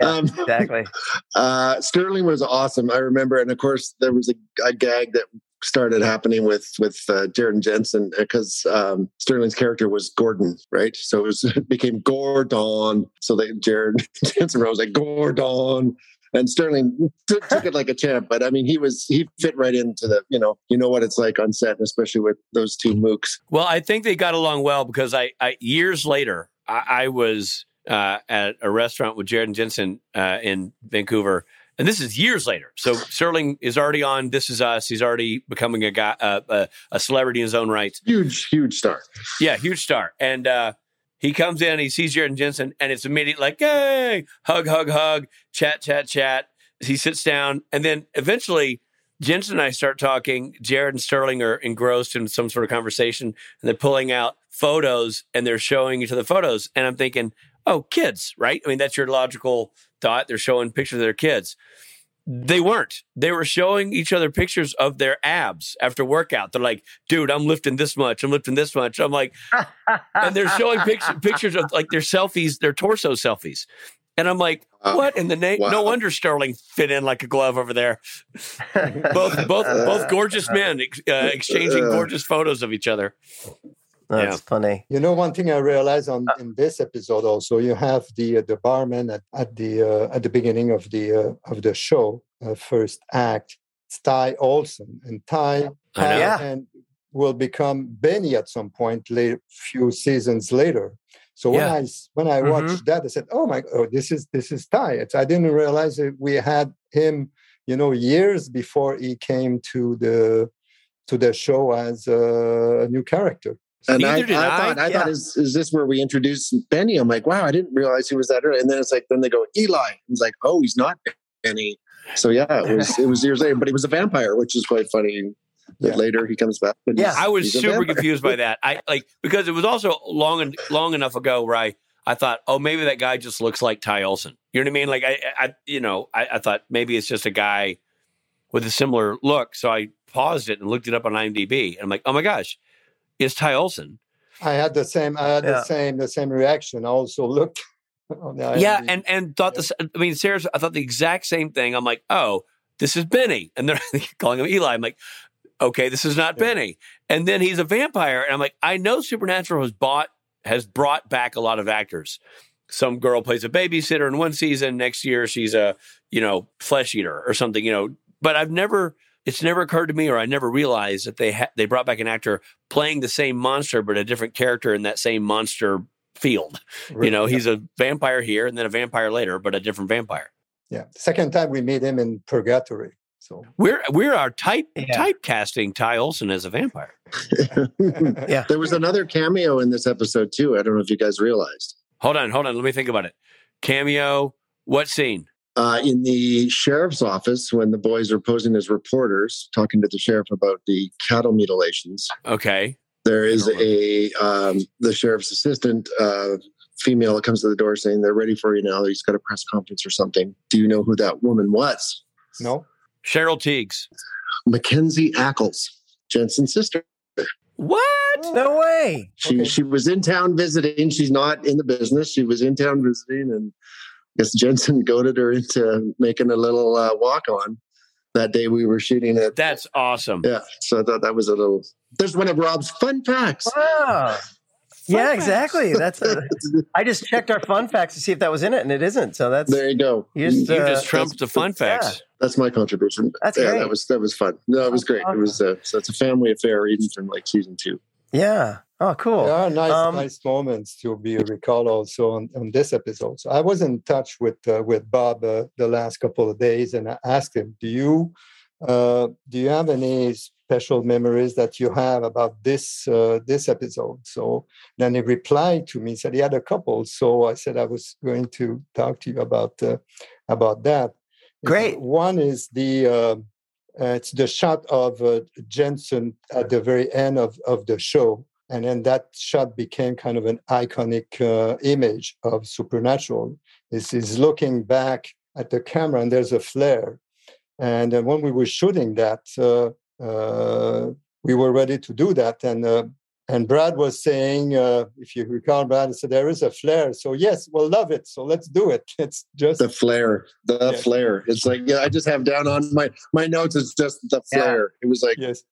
um, exactly. Uh, Sterling was awesome. I remember, and of course, there was a, a gag that started happening with with uh, Jared Jensen because um, Sterling's character was Gordon, right? So it, was, *laughs* it became Gordon. So they Jared *laughs* Jensen was like Gordon, and Sterling took, took it like a champ. But I mean, he was he fit right into the you know you know what it's like on set, especially with those two mooks. Well, I think they got along well because I, I years later I, I was uh, at a restaurant with Jared Jensen uh, in Vancouver. And this is years later. So Sterling is already on This Is Us. He's already becoming a guy, uh, a, a celebrity in his own right. Huge, huge star. Yeah, huge star. And uh, he comes in, he sees Jared and Jensen, and it's immediate like, hey, hug, hug, hug, chat, chat, chat. He sits down, and then eventually Jensen and I start talking. Jared and Sterling are engrossed in some sort of conversation, and they're pulling out photos and they're showing each other photos. And I'm thinking, oh, kids, right? I mean, that's your logical thought. They're showing pictures of their kids. They weren't. They were showing each other pictures of their abs after workout. They're like, dude, I'm lifting this much. I'm lifting this much. I'm like, and they're showing pictures, *laughs* pictures of like their selfies, their torso selfies. And I'm like, what? in the na- no wonder Sterling fit in like a glove over there. both both both gorgeous men uh, exchanging *laughs* gorgeous photos of each other. That's Yeah. funny. You know, one thing I realized on Uh, in this episode also, you have the uh, the barman at, at the uh, at the beginning of the uh, of the show, uh, first act, it's Ty Olsson, and Ty I. Yeah. and will become Benny at some point later, few seasons later. So when Yeah. I s- when I Mhm. watched that, I said, "Oh my! Oh, this is this is Ty." It's, I didn't realize that we had him, you know, years before he came to the to the show as uh, a new character. And I, did I I. thought, I Yeah. thought, is, is this where we introduce Benny? I'm like, wow, I didn't realize he was that early. And then it's like, then they go, Eli. It's like, oh, he's not Benny. So yeah, it was it was years later, but he was a vampire, which is quite funny. That Yeah. later he comes back. Yeah. I was super confused by that. I like because it was also long and long enough ago where I I thought, oh, maybe that guy just looks like Ty Olsson. You know what I mean? Like I, I you know, I, I thought maybe it's just a guy with a similar look. So I paused it and looked it up on IMDb, and I'm like, oh my gosh, it's Ty Olsson. I had the same. I had Yeah. the same. The same reaction. I also looked. *laughs* On the yeah, and and thought this. I mean, Serge. I thought the exact same thing. I'm like, oh, this is Benny, and they're *laughs* calling him Eli. I'm like, okay, this is not Yeah. Benny. And then he's a vampire, and I'm like, I know Supernatural has bought has brought back a lot of actors. Some girl plays a babysitter in one season. Next year, she's a you know flesh eater or something. You know, but I've never. It's never occurred to me, or I never realized that they ha- they brought back an actor playing the same monster, but a different character in that same monster field. *laughs* You know, Yeah. he's a vampire here and then a vampire later, but a different vampire. yeah. Second time we meet him in Purgatory. So We're we're our type Yeah. typecasting Ty Olsson as a vampire. *laughs* *laughs* Yeah. There was another cameo in this episode too. I don't know if you guys realized. Hold on, hold on. Let me think about it. Cameo. What scene? Uh, in the sheriff's office, when the boys are posing as reporters, talking to the sheriff about the cattle mutilations, Okay. there is a um, the sheriff's assistant uh, female that comes to the door saying they're ready for you now. He's got a press conference or something. Do you know who that woman was? no. Cheryl Teagues. Mackenzie Ackles, Jensen's sister. What? No way. She Okay. she was in town visiting. She's not in the business. She was in town visiting, and I guess Jensen *laughs* goaded her into making a little uh, walk on that day we were shooting it. That's awesome. Yeah, so I thought that was a little. There's one of Rob's fun facts. Wow. yeah, facts. exactly. That's. A, *laughs* I just checked our fun facts to see if that was in it, and it isn't. So that's. There you go. You just, You uh, just trumped the fun facts. That's my contribution. That's yeah, great. that was that was fun. No, it was That's great. It was uh, so it's a family affair, even from like season two. Yeah. Oh, cool. There are nice, Um, nice moments to be recalled also on, on this episode. So I was in touch with uh, with Bob uh, the last couple of days, and I asked him, "Do you uh, do you have any special memories that you have about this uh, this episode?" So then he replied to me, said he had a couple. So I said I was going to talk to you about uh, about that. Great. One is the uh, uh, it's the shot of uh, Jensen at the very end of, of the show. And then that shot became kind of an iconic uh, image of Supernatural. This is looking back at the camera, and there's a flare. And uh, when we were shooting that, uh, uh, we were ready to do that. And uh, and Brad was saying, uh, if you recall, Brad said there is a flare. So yes, we'll love it. So let's do it. *laughs* It's just The flare, the Yeah. flare. It's like yeah, I just have down on my my notes. It's just the Yeah. flare. It was like yes.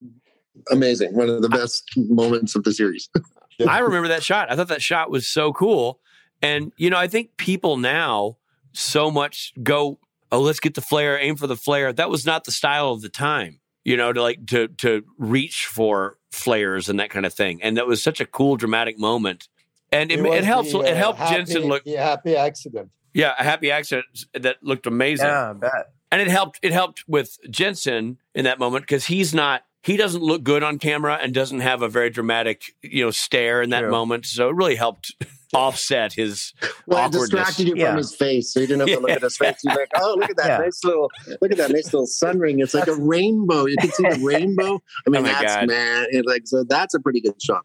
Amazing. One of the best moments of the series. *laughs* I remember that shot. I thought that shot was so cool. And, you know, I think people now so much go, oh, let's get the flare, aim for the flare. That was not the style of the time, you know, to like to to reach for flares and that kind of thing. And that was such a cool, dramatic moment. And it, it, was helps. the, it uh, helped happy- Jensen look, the happy accident. yeah, a happy accident that looked amazing. Yeah, I bet. and it helped it helped with Jensen in that moment because he's not he doesn't look good on camera and doesn't have a very dramatic you know stare in that True. moment so it really helped *laughs* offset his Well, it awkwardness. distracted you Yeah. from his face, so you didn't have to look at his face. You're like, oh, look at that *laughs* Yeah. nice little, look at that nice little sun ring. It's like a rainbow. You can see the rainbow. I mean, Oh that's God. man. It like so. That's a pretty good shot.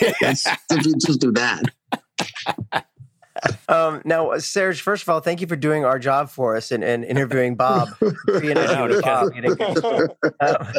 Like that. If you just do that. *laughs* Um, now, Serge, first of all, thank you for doing our job for us and, and interviewing Bob. Bob. Um,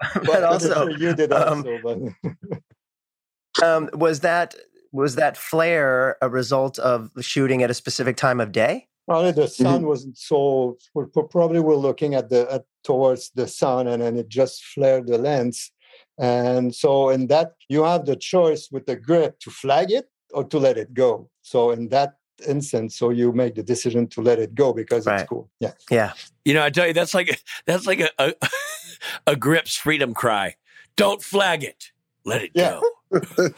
*laughs* but *laughs* also, *laughs* you did um, also. But um, was that was that flare a result of shooting at a specific time of day? Probably the sun mm-hmm. wasn't so. We're, probably we're looking at the at, towards the sun, and then it just flared the lens. And so, in that, you have the choice with the grip to flag it or to let it go. So, in that instance, so you make the decision to let it go because right. it's cool. Yeah, yeah. You know, I tell you, that's like that's like a a, a grip's freedom cry. Don't flag it. Let it yeah. go.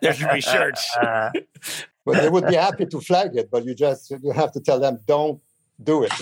there should be shirts. *laughs* but they would be happy to flag it, but you just you have to tell them don't do it.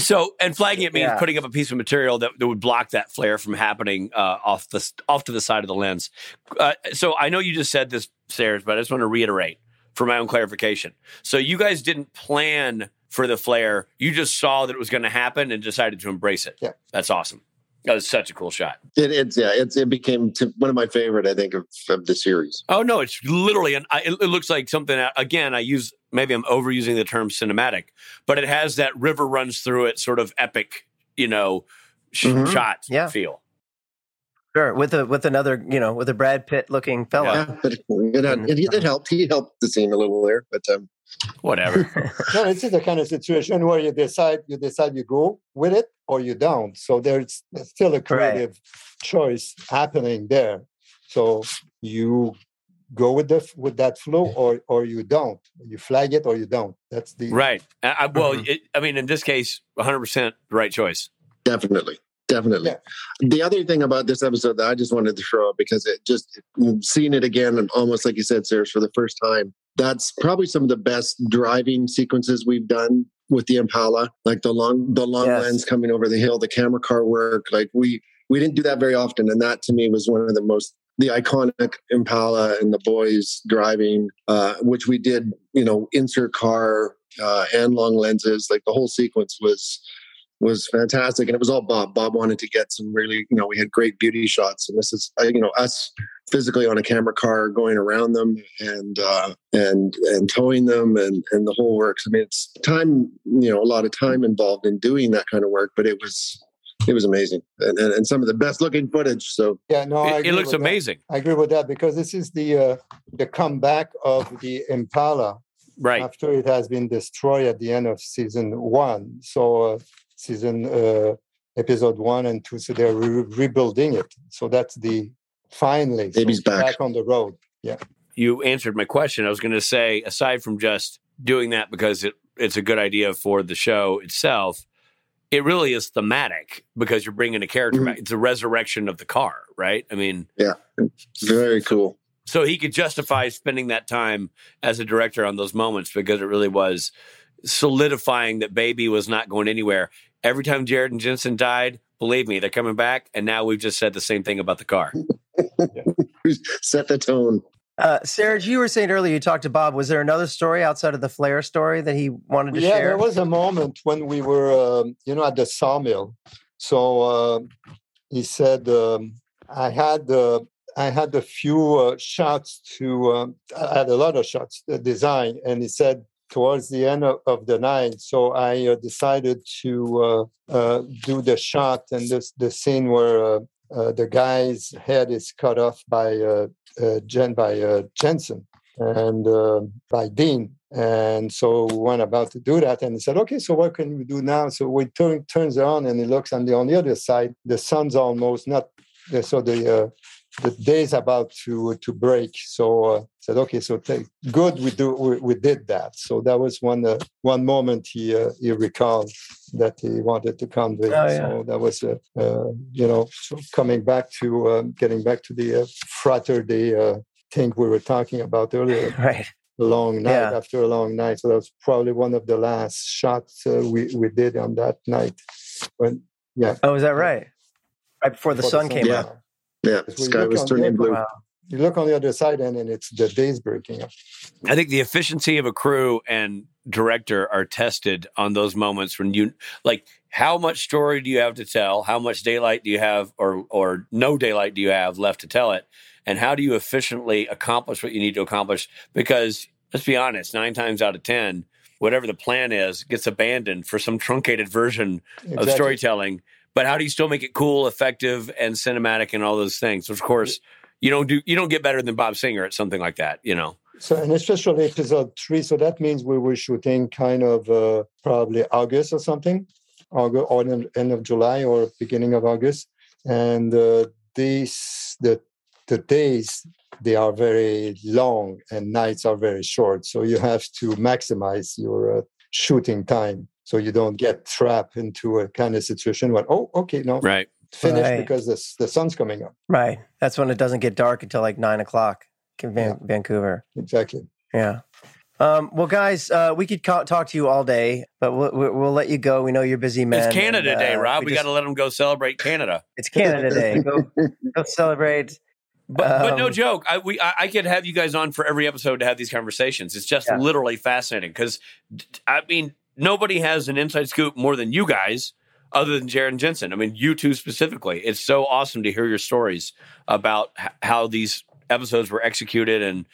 so, and flagging it means yeah. putting up a piece of material that, that would block that flare from happening uh, off the off to the side of the lens. Uh, so, I know you just said this, Serge, but I just want to reiterate for my own clarification. So, you guys didn't plan for the flare; you just saw that it was going to happen and decided to embrace it. Yeah, that's awesome. That was such a cool shot. It, it's yeah, it's it became one of my favorite, I think, of, of the series. Oh no, it's literally, and it, it looks like something. Again, I use maybe I'm overusing the term cinematic, but it has that river runs through it, sort of epic, you know, sh- mm-hmm. shot yeah. feel. Sure, with a with another, you know, with a Brad Pitt looking fella. Yeah, but it, it, it, helped. He helped the scene a little there, but um, whatever. *laughs* no, this is the kind of situation where you decide you decide you go with it or you don't. So there's still a creative right. choice happening there. So you go with the with that flow or or you don't. You flag it or you don't. That's the right. I, well, mm-hmm. it, I mean, in this case, 100 percent the right choice. Definitely. Definitely. Yeah. The other thing about this episode that I just wanted to throw up because it just seeing it again and almost like you said, Serge, for the first time, that's probably some of the best driving sequences we've done with the Impala, like the long the long yes. lens coming over the hill, the camera car work. Like we we didn't do that very often, and that to me was one of the most the iconic Impala and the boys driving, uh, which we did, you know, insert car uh, and long lenses. Like the whole sequence was was fantastic, and it was all Bob. Bob wanted to get some really, you know, we had great beauty shots, and this is, uh, you know, us physically on a camera car going around them and uh, and and towing them and and the whole works. I mean, it's time, you know, a lot of time involved in doing that kind of work, but it was it was amazing and, and, and some of the best looking footage. So yeah, no, it, it looks amazing. That. I agree with that because this is the uh, the comeback of the Impala. Right after it has been destroyed at the end of season one, so uh, season uh, episode one and two, so they're re- rebuilding it. So that's the finally baby's so back. back on the road. Yeah. You answered my question. I was going to say, aside from just doing that because it, it's a good idea for the show itself, it really is thematic because you're bringing a character mm-hmm. back. It's a resurrection of the car, right? I mean, yeah, very cool. So he could justify spending that time as a director on those moments because it really was solidifying that Baby was not going anywhere. Every time Jared and Jensen died, believe me, they're coming back. And now we've just said the same thing about the car. *laughs* Set the tone. Uh, Serge, you were saying earlier you talked to Bob. Was there another story outside of the flare story that he wanted to yeah, share? Yeah, there was a moment when we were, um, you know, at the sawmill. So uh, he said, um, "I had uh, I had a few uh, shots to, um, I had a lot of shots uh, design, and he said." Towards the end of, of the night, so I uh, decided to do the shot and this the scene where uh, the guy's head is cut off by uh, uh, Jen by uh, Jensen and uh, by Dean. And so we went about to do that, and he said, "Okay, so what can we do now?" So we turn turns on, and he looks, and the, on the other side, the sun's almost not. So the uh, the day's about to to break. So uh, said, okay, so take, good, we do we, we, did that. So that was one uh, one moment he uh, he recalled that he wanted to come Oh, yeah. So that was uh, uh, you know coming back to um, getting back to the uh, Fraturday uh, thing we were talking about earlier. *laughs* Right. Long night yeah. after a long night. So that was probably one of the last shots we we did on that night. When yeah. Oh, is that right? Right before the before sun the sun came yeah. out. Yeah, sky was turning blue. You look on the other side, and, and it's the day's breaking up. I think the efficiency of a crew and director are tested on those moments when you like how much story do you have to tell how much daylight do you have or or no daylight do you have left to tell it and how do you efficiently accomplish what you need to accomplish because let's be honest 9 times out of 10 whatever the plan is gets abandoned for some truncated version exactly. of storytelling but how do you still make it cool, effective, and cinematic and all those things? Of course, you don't do you don't get better than Bob Singer at something like that, you know. So, and especially episode three. So that means we were shooting kind of uh, probably August or something, August or end of July or beginning of August. And uh, these the the days they are very long and nights are very short. So you have to maximize your uh, shooting time so you don't get trapped into a kind of situation where oh okay no right finish Right. because the the sun's coming up. Right. That's when it doesn't get dark until like nine o'clock in Van- Vancouver. Exactly. Yeah. Um, well, guys, uh, we could ca- talk to you all day, but we'll, we'll we'll let you go. We know you're busy, man. it's Canada and, Day, uh, Rob. We, just- got to let them go celebrate Canada. It's Canada Day. Go, go *laughs* celebrate. But, but no Um, joke, I, we I, I could have you guys on for every episode to have these conversations. It's just Yeah. literally fascinating because I mean nobody has an inside scoop more than you guys, other than Jared and Jensen. I mean you two specifically. It's so awesome to hear your stories about h- how these episodes were executed and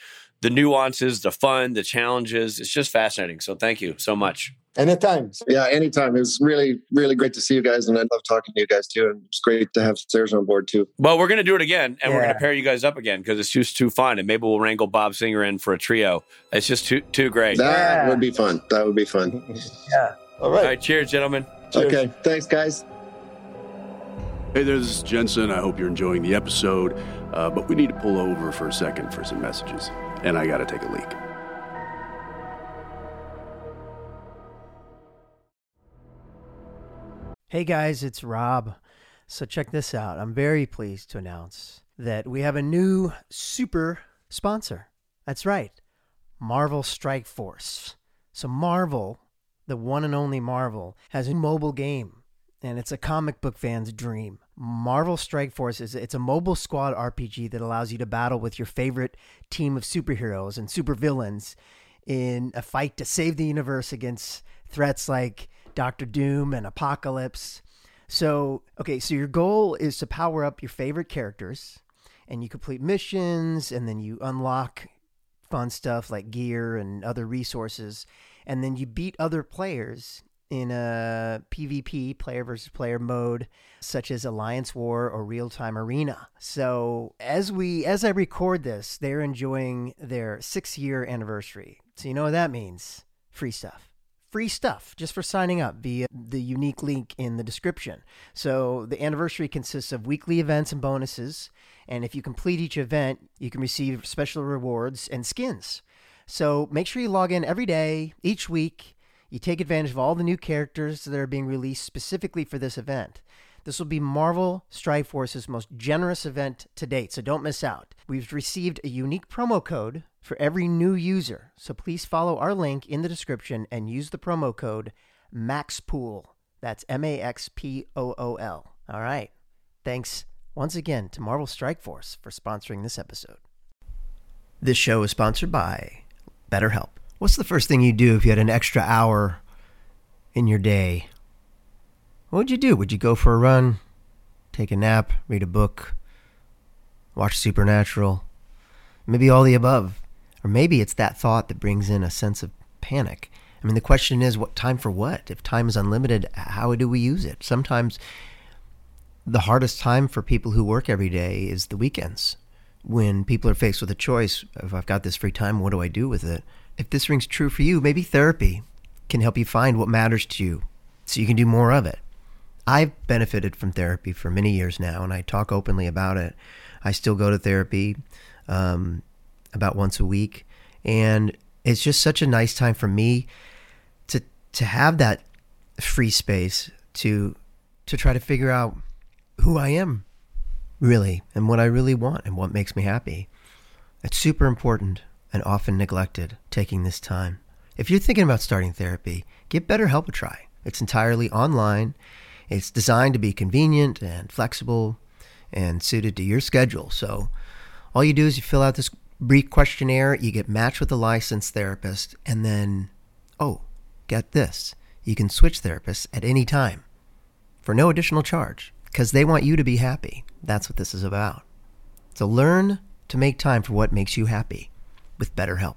the nuances, the fun, the challenges. It's just fascinating. So thank you so much. Anytime. Yeah, anytime. It was really, really great to see you guys, and I love talking to you guys too. And it's great to have Serge on board too. Well, we're going to do it again, and we're going to pair you guys up again because it's just too fun, and maybe we'll wrangle Bob Singer in for a trio. It's just too too great. That Yeah. would be fun. That would be fun. *laughs* All All right. right, cheers, gentlemen. Cheers. Okay, thanks, guys. Hey there, this is Jensen. I hope you're enjoying the episode, uh, but we need to pull over for a second for some messages, and I got to take a leak. Hey guys, it's Rob. So check this out. I'm very pleased to announce that we have a new super sponsor. That's right, Marvel Strike Force. So Marvel, the one and only Marvel, has a mobile game, and it's a comic book fan's dream. Marvel Strike Force is it's a mobile squad RPG that allows you to battle with your favorite team of superheroes and supervillains in a fight to save the universe against threats like Doctor Doom and Apocalypse. So, okay, so your goal is to power up your favorite characters and you complete missions and then you unlock fun stuff like gear and other resources and then you beat other players in a PvP player versus player mode such as Alliance War or Real Time Arena. So, as we as I record this, they're enjoying their 6-year anniversary. So, you know what that means? Free stuff free stuff just for signing up via the unique link in the description. So the anniversary consists of weekly events and bonuses, and if you complete each event, you can receive special rewards and skins. So make sure you log in every day, each week. You take advantage of all the new characters that are being released specifically for this event. This will be Marvel Strike Force's most generous event to date, so don't miss out. We've received a unique promo code for every new user, so please follow our link in the description and use the promo code MAXPOOL. That's M A X P O O L. All right. Thanks once again to Marvel Strike Force for sponsoring this episode. This show is sponsored by BetterHelp. What's the first thing you'd do if you had an extra hour in your day? What would you do? Would you go for a run, take a nap, read a book, watch Supernatural? Maybe all the above. Or maybe it's that thought that brings in a sense of panic. I mean, the question is, what time for what? If time is unlimited, how do we use it? Sometimes the hardest time for people who work every day is the weekends when people are faced with a choice if I've got this free time, what do I do with it? If this rings true for you, maybe therapy can help you find what matters to you so you can do more of it. I've benefited from therapy for many years now, and I talk openly about it. I still go to therapy um, about once a week, and it's just such a nice time for me to to have that free space to to try to figure out who I am really and what I really want and what makes me happy. It's super important and often neglected taking this time. If you're thinking about starting therapy, give BetterHelp a try. It's entirely online. It's designed to be convenient and flexible and suited to your schedule. So all you do is you fill out this brief questionnaire, you get matched with a licensed therapist, and then, oh, get this, you can switch therapists at any time for no additional charge because they want you to be happy. That's what this is about. So learn to make time for what makes you happy with BetterHelp.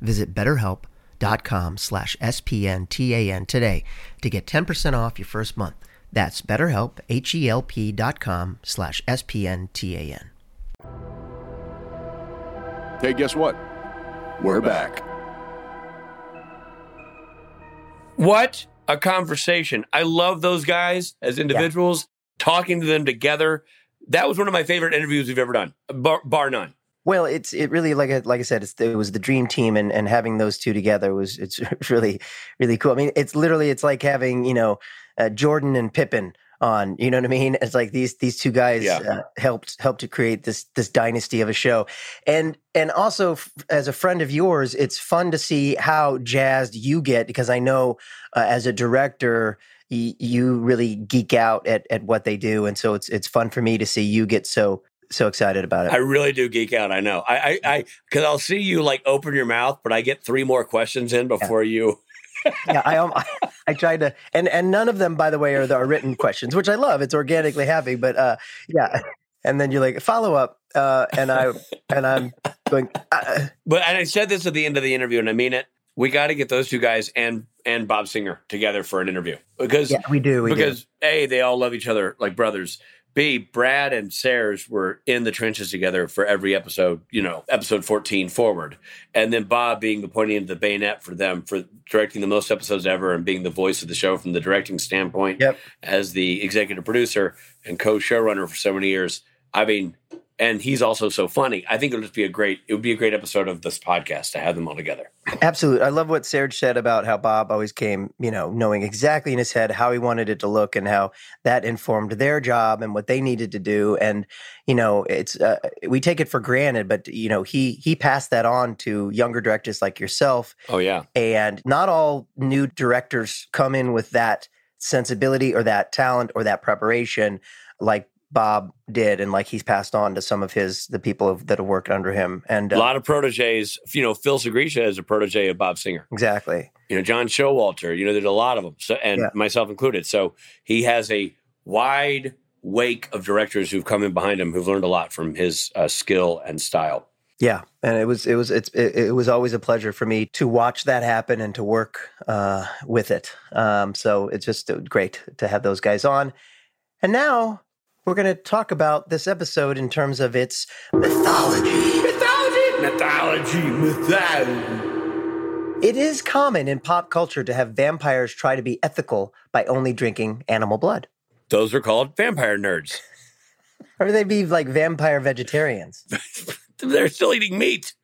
Visit betterhelp.com slash SPNTAN today to get 10% off your first month. That's betterhelp, H-E-L-P dot com slash S-P-N-T-A-N. Hey, guess what? We're back. What a conversation. I love those guys as individuals, talking to them together. That was one of my favorite interviews we've ever done, bar, bar none. Well, it's it really like I, like I said, it's, it was the dream team, and and having those two together was it's *laughs* really really cool. I mean, it's literally it's like having you know uh, Jordan and Pippen on. You know what I mean? It's like these these two guys Yeah. uh, helped helped to create this this dynasty of a show, and and also f- as a friend of yours, it's fun to see how jazzed you get because I know uh, as a director. y- You really geek out at, at what they do, and so it's it's fun for me to see you get so so excited about it. I really do geek out. I know. I, I, I, because I'll see you like open your mouth, but I get three more questions in before you. Yeah, I, um, *laughs* I I tried to, and and none of them, by the way, are the are written questions, which I love. It's organically happy, but uh, yeah. And then you're like follow up, uh, and I and I'm going. Uh, But and I said this at the end of the interview, and I mean it. We got to get those two guys and and Bob Singer together for an interview because yeah, we do. We do. because a they all love each other like brothers. B Brad and Serge were in the trenches together for every episode, you know, episode fourteen forward, and then Bob being the pointing into the bayonet for them for directing the most episodes ever and being the voice of the show from the directing standpoint Yep. as the executive producer and co-showrunner for so many years. I mean, and he's also so funny. I think it'll just be a great. It would be a great episode of this podcast to have them all together. Absolutely. I love what Serge said about how Bob always came, you know, knowing exactly in his head how he wanted it to look and how that informed their job and what they needed to do. And, you know, it's, uh, we take it for granted, but, you know, he, he passed that on to younger directors like yourself. Oh yeah, And not all new directors come in with that sensibility or that talent or that preparation like Bob did and like he's passed on to some of his, the people that have worked under him. And, a uh, lot of proteges. You know, Phil Sgriccia is a protege of Bob Singer. exactly. you know John Showalter, you know there's a lot of them, so and Yeah. myself included. So he has a wide wake of directors who've come in behind him who've learned a lot from his uh, skill and style. Yeah, and it was it was it's it, it was always a pleasure for me to watch that happen and to work uh, with it. Um, so it's just uh, great to have those guys on. And now we're going to talk about this episode in terms of its mythology. Mythology, mythology, mythology. It is common in pop culture to have vampires try to be ethical by only drinking animal blood, Those are called vampire nerds. *laughs* or they'd be like vampire vegetarians. *laughs* They're still eating meat.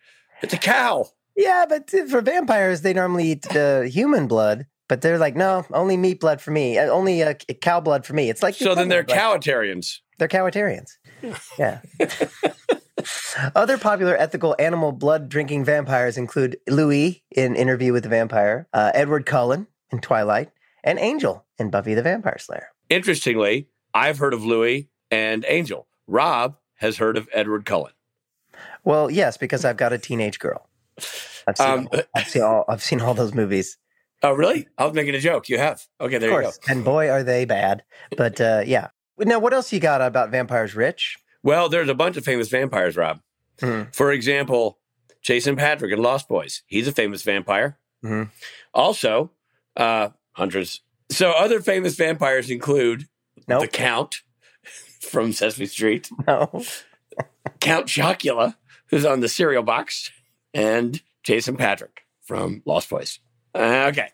It's a cow. Yeah, but for vampires, they normally eat uh, human blood. But they're like, no, only meat blood for me. uh, Only uh, cow blood for me. It's like So then they're like- cowitarians. They're cowitarians. *laughs* Yeah. Other popular ethical animal blood drinking vampires include Louis in Interview with the Vampire, uh, Edward Cullen in Twilight, and Angel in Buffy the Vampire Slayer. Interestingly, I've heard of Louis and Angel. Rob has heard of Edward Cullen. Well, yes, because I've got a teenage girl. I've seen, Um, I've seen all. I've seen all those movies. Oh, really? I was making a joke. You have. Okay, there you go. And boy, are they bad. But uh, *laughs* yeah. Now, what else you got about vampires, Rich? Well, there's a bunch of famous vampires, Rob. Mhm. For example, Jason Patric in Lost Boys. He's a famous vampire. Mhm. Also, uh, hundreds. So other famous vampires include Nope. the Count *laughs* from Sesame Street, No. *laughs* Count Chocula, who's on the cereal box, and Jason Patric from Lost Boys. Uh, okay.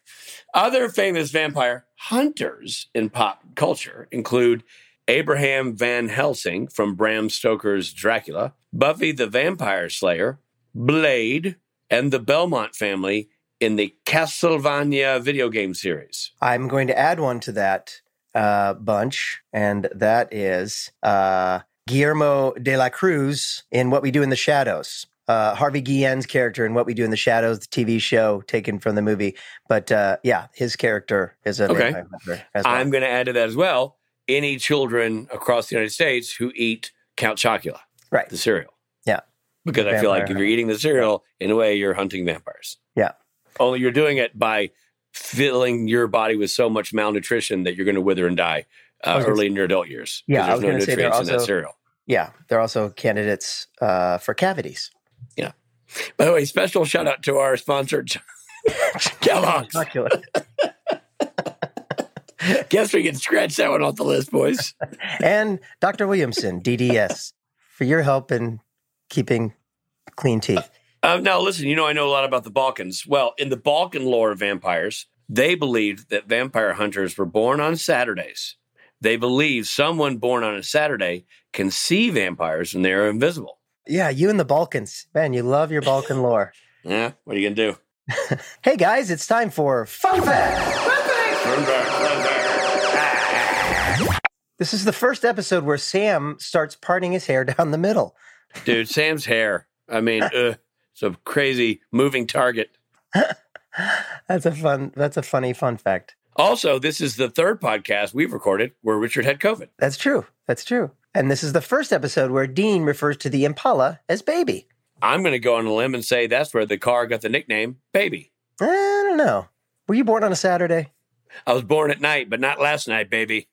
Other famous vampire hunters in pop culture include Abraham Van Helsing from Bram Stoker's Dracula, Buffy the Vampire Slayer, Blade, and the Belmont family in the Castlevania video game series. I'm going to add one to that uh, bunch, and that is uh, Guillermo de la Cruz in What We Do in the Shadows. Uh, Harvey Guillen's character in What We Do in the Shadows, the TV show taken from the movie. But uh, yeah, his character is a Okay. vampire well. I'm going to add to that as well any children across the United States who eat Count Chocula, right. the cereal. Yeah. Because I feel like Vampire if you're eating the cereal, in a way, you're hunting vampires. Yeah. Only you're doing it by filling your body with so much malnutrition that you're going to wither and die uh, early in your adult years. Yeah, I there's was no gonna say they're nutrients in that also- cereal. Yeah, they're also candidates uh, for cavities. By the way, special shout out to our sponsor, *laughs* Kellogg's. *laughs* Guess we can scratch that one off the list, boys. *laughs* and Dr. Williamson, DDS, for your help in keeping clean teeth. Um, now, listen, you know, I know a lot about the Balkans. Well, in the Balkan lore of vampires, they believed that vampire hunters were born on Saturdays. They believe someone born on a Saturday can see vampires and they're invisible. Yeah, you and the Balkans. Man, you love your Balkan lore. *laughs* Yeah, what are you going to do? *laughs* hey guys, it's time for Fun Fact! This is the first episode where Sam starts parting his hair down the middle. Dude, Sam's hair. I mean, *laughs* uh, it's a crazy moving target. that's a fun. That's a funny fun fact. Also, this is the third podcast we've recorded where Richard had COVID. That's true. That's true. And this is the first episode where Dean refers to the Impala as baby. I'm going to go on a limb and say that's where the car got the nickname Baby. I don't know. Were you born on a Saturday? I was born at night, but not last night, baby.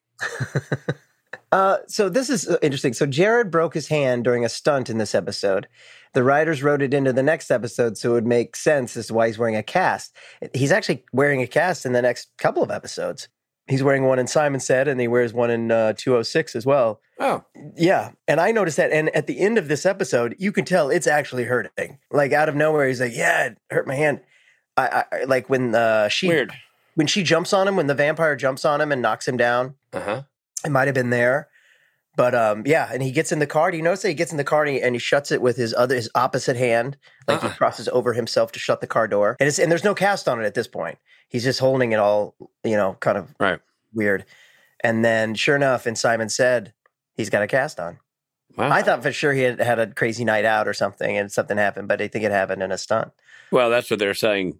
*laughs* uh, so this is uh, interesting. So Jared broke his hand during a stunt in this episode. The writers wrote it into the next episode so it would make sense as to why he's wearing a cast. He's actually wearing a cast in the next couple of episodes. He's wearing one in Simon Said, and he wears one in uh, 206 as well. Oh. Yeah. And I noticed that. And at the end of this episode, you can tell it's actually hurting. Like out of nowhere, he's like, Yeah, it hurt my hand. I, I like when uh, she Weird. when she jumps on him, when the vampire jumps on him and knocks him down. Uh-huh. It might have been there. But um, yeah, and he gets in the car. Do you notice that he gets in the car and he, and he shuts it with his other his opposite hand, like Uh-uh. he crosses over himself to shut the car door. And it's and there's no cast on it at this point. He's just holding it all, you know, kind of right weird. And then, sure enough, and Simon said he's got a cast on. Wow. I thought for sure he had had a crazy night out or something, and something happened, but I think it happened in a stunt. Well, that's what they're saying.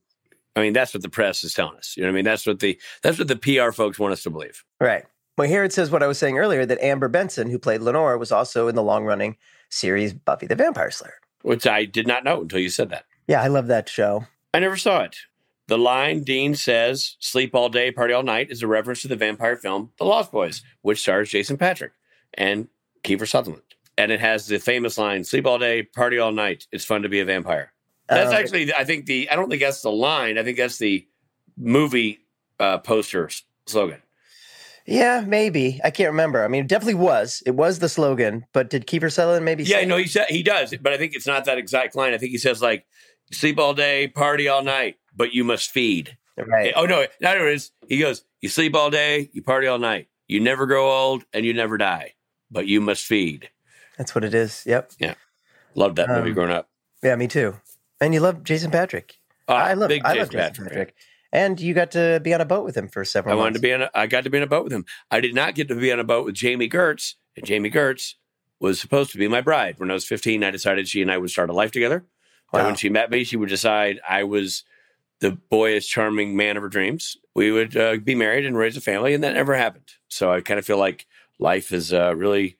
I mean, that's what the press is telling us. You know what I mean? That's what the that's what the PR folks want us to believe. Right. Well, here it says what I was saying earlier that Amber Benson, who played Lenore, was also in the long running series Buffy the Vampire Slayer. Which I did not know until you said that. Yeah, I love that show. I never saw it. The line Dean says, sleep all day, party all night, is a reference to the vampire film The Lost Boys, which stars Jason Patric and Kiefer Sutherland. And it has the famous line, sleep all day, party all night. It's fun to be a vampire. That's Uh, actually, I think the, I don't think that's the line. I think that's the movie uh, poster slogan. Yeah, maybe. I can't remember. I mean, it definitely was. It was the slogan, but did Kiefer Sutherland maybe Yeah, no, he said he does, but I think it's not that exact line. I think he says like, sleep all day, party all night, but you must feed. Right. Oh no, not it is. He goes, you sleep all day, you party all night. You never grow old and you never die, but you must feed. That's what it is. Yep. Yeah. Loved that movie Um, growing up. Yeah, me too. And you love Jason Patric. Ah, I love big I love Jason Jason Patric. Patric. And you got to be on a boat with him for several months. I wanted months. to be on a, I got to be on a boat with him. I did not get to be on a boat with Jami Gertz. And Jami Gertz was supposed to be my bride. When I was 15, I decided she and I would start a life together. And Wow. when she met me, she would decide I was the boyish, charming man of her dreams. We would uh, be married and raise a family, and that never happened. So I kind of feel like life has uh, really,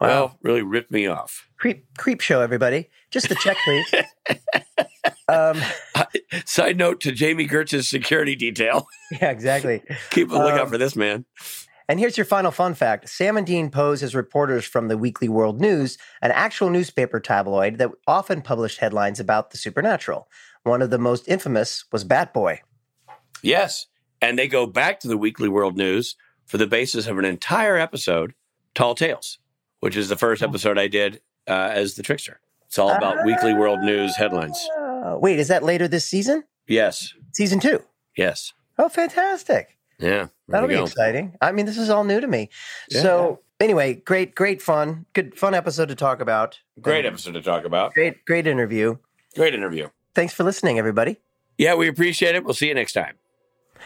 well, really ripped me off. creep creep show, everybody. Just to check, please. *laughs* um, *laughs* Side note to Jami Gertz's security detail. *laughs* yeah, exactly. *laughs* Keep a lookout Um, for this man. And here's your final fun fact Sam and Dean pose as reporters from the Weekly World News, an actual newspaper tabloid that often published headlines about the supernatural. One of the most infamous was Bat Boy. Yes. And they go back to the Weekly World News for the basis of an entire episode, Tall Tales, which is the first episode I did uh, as the trickster. It's all about Weekly World News headlines. Uh, wait, is that later this season? Yes. Season two. Yes. Oh, fantastic. Yeah. That'll be go. exciting. I mean, this is all new to me. Yeah. so, anyway, great, great fun. Good, fun episode to talk about. Great episode to talk about. Great, great interview. Great interview. Thanks for listening, everybody. Yeah, we appreciate it. We'll see you next time.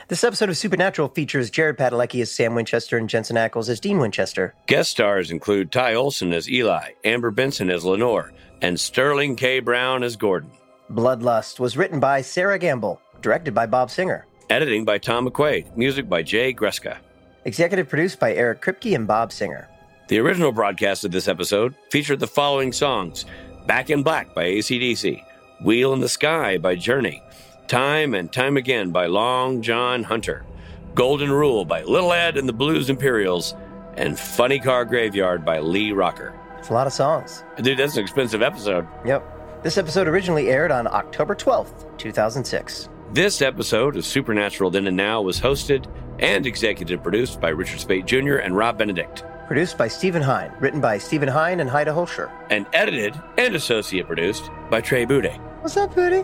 This episode of Supernatural features Jared Padalecki as Sam Winchester and Jensen Ackles as Dean Winchester. Guest stars include Ty Olsson as Eli, Amber Benson as Lenore, and Sterling K. Brown as Gordon. Bloodlust was written by Sarah Gamble, directed by Bob Singer, Editing by Tom McQuaid. Music by Jay Gruska. executive produced by Eric Kripke and Bob Singer. The original broadcast of this episode featured the following songs Back in Black by ACDC, Wheel in the Sky by Journey, Time and Time Again by Long John Hunter, Golden Rule by Little Ed and the Blues Imperials, and Funny Car Graveyard by Lee Rocker. It's a lot of songs. Dude, that's an expensive episode. Yep. This episode originally aired on October 12th, 2006. This episode of Supernatural Then and Now was hosted and executive produced by Richard Speight Jr. and Rob Benedict, Produced by Stephen Hine, written by Stephen Hine and Haida Holscher. and edited and associate produced by Trey Boudet. What's up, Pooty?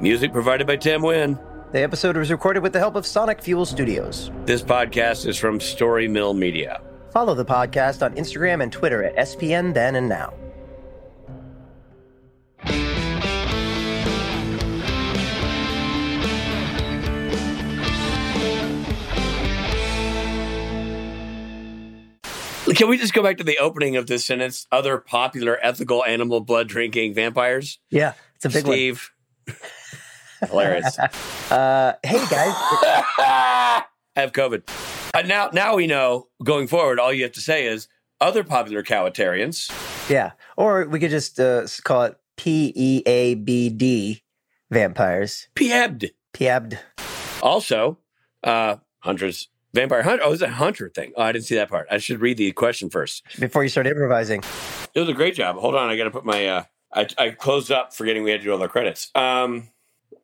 Music provided by Tim Wynn. The episode was recorded with the help of Sonic Fuel Studios. This podcast is from Story Mill Media. Follow the podcast on Instagram and Twitter at SPN Then and Now. Can we just go back to the opening of this sentence? Other popular ethical animal blood drinking vampires? Yeah, it's a big Steve. *laughs* Hilarious. Uh, hey, guys. I *laughs* have COVID. Uh, now, now we know going forward, all you have to say is other popular cowitarians. yeah. Or we could just uh, call it P E A B D vampires. Piebd. Also, uh, hunters, vampire hunter. Oh, it's a hunter thing. Oh, I didn't see that part. I should read the question first. Before you start improvising. It was a great job. Hold on, I got to put my. Uh, I, I closed up, forgetting we had to do all our credits. Um,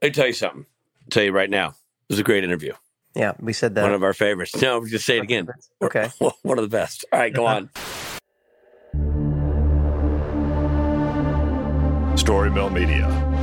let me tell you something. I'll tell you right now. It was a great interview. Yeah, we said that. One of our favorites. No, just say it again. *laughs* Okay. *laughs* One of the best. All right, go on. Story Mill Media.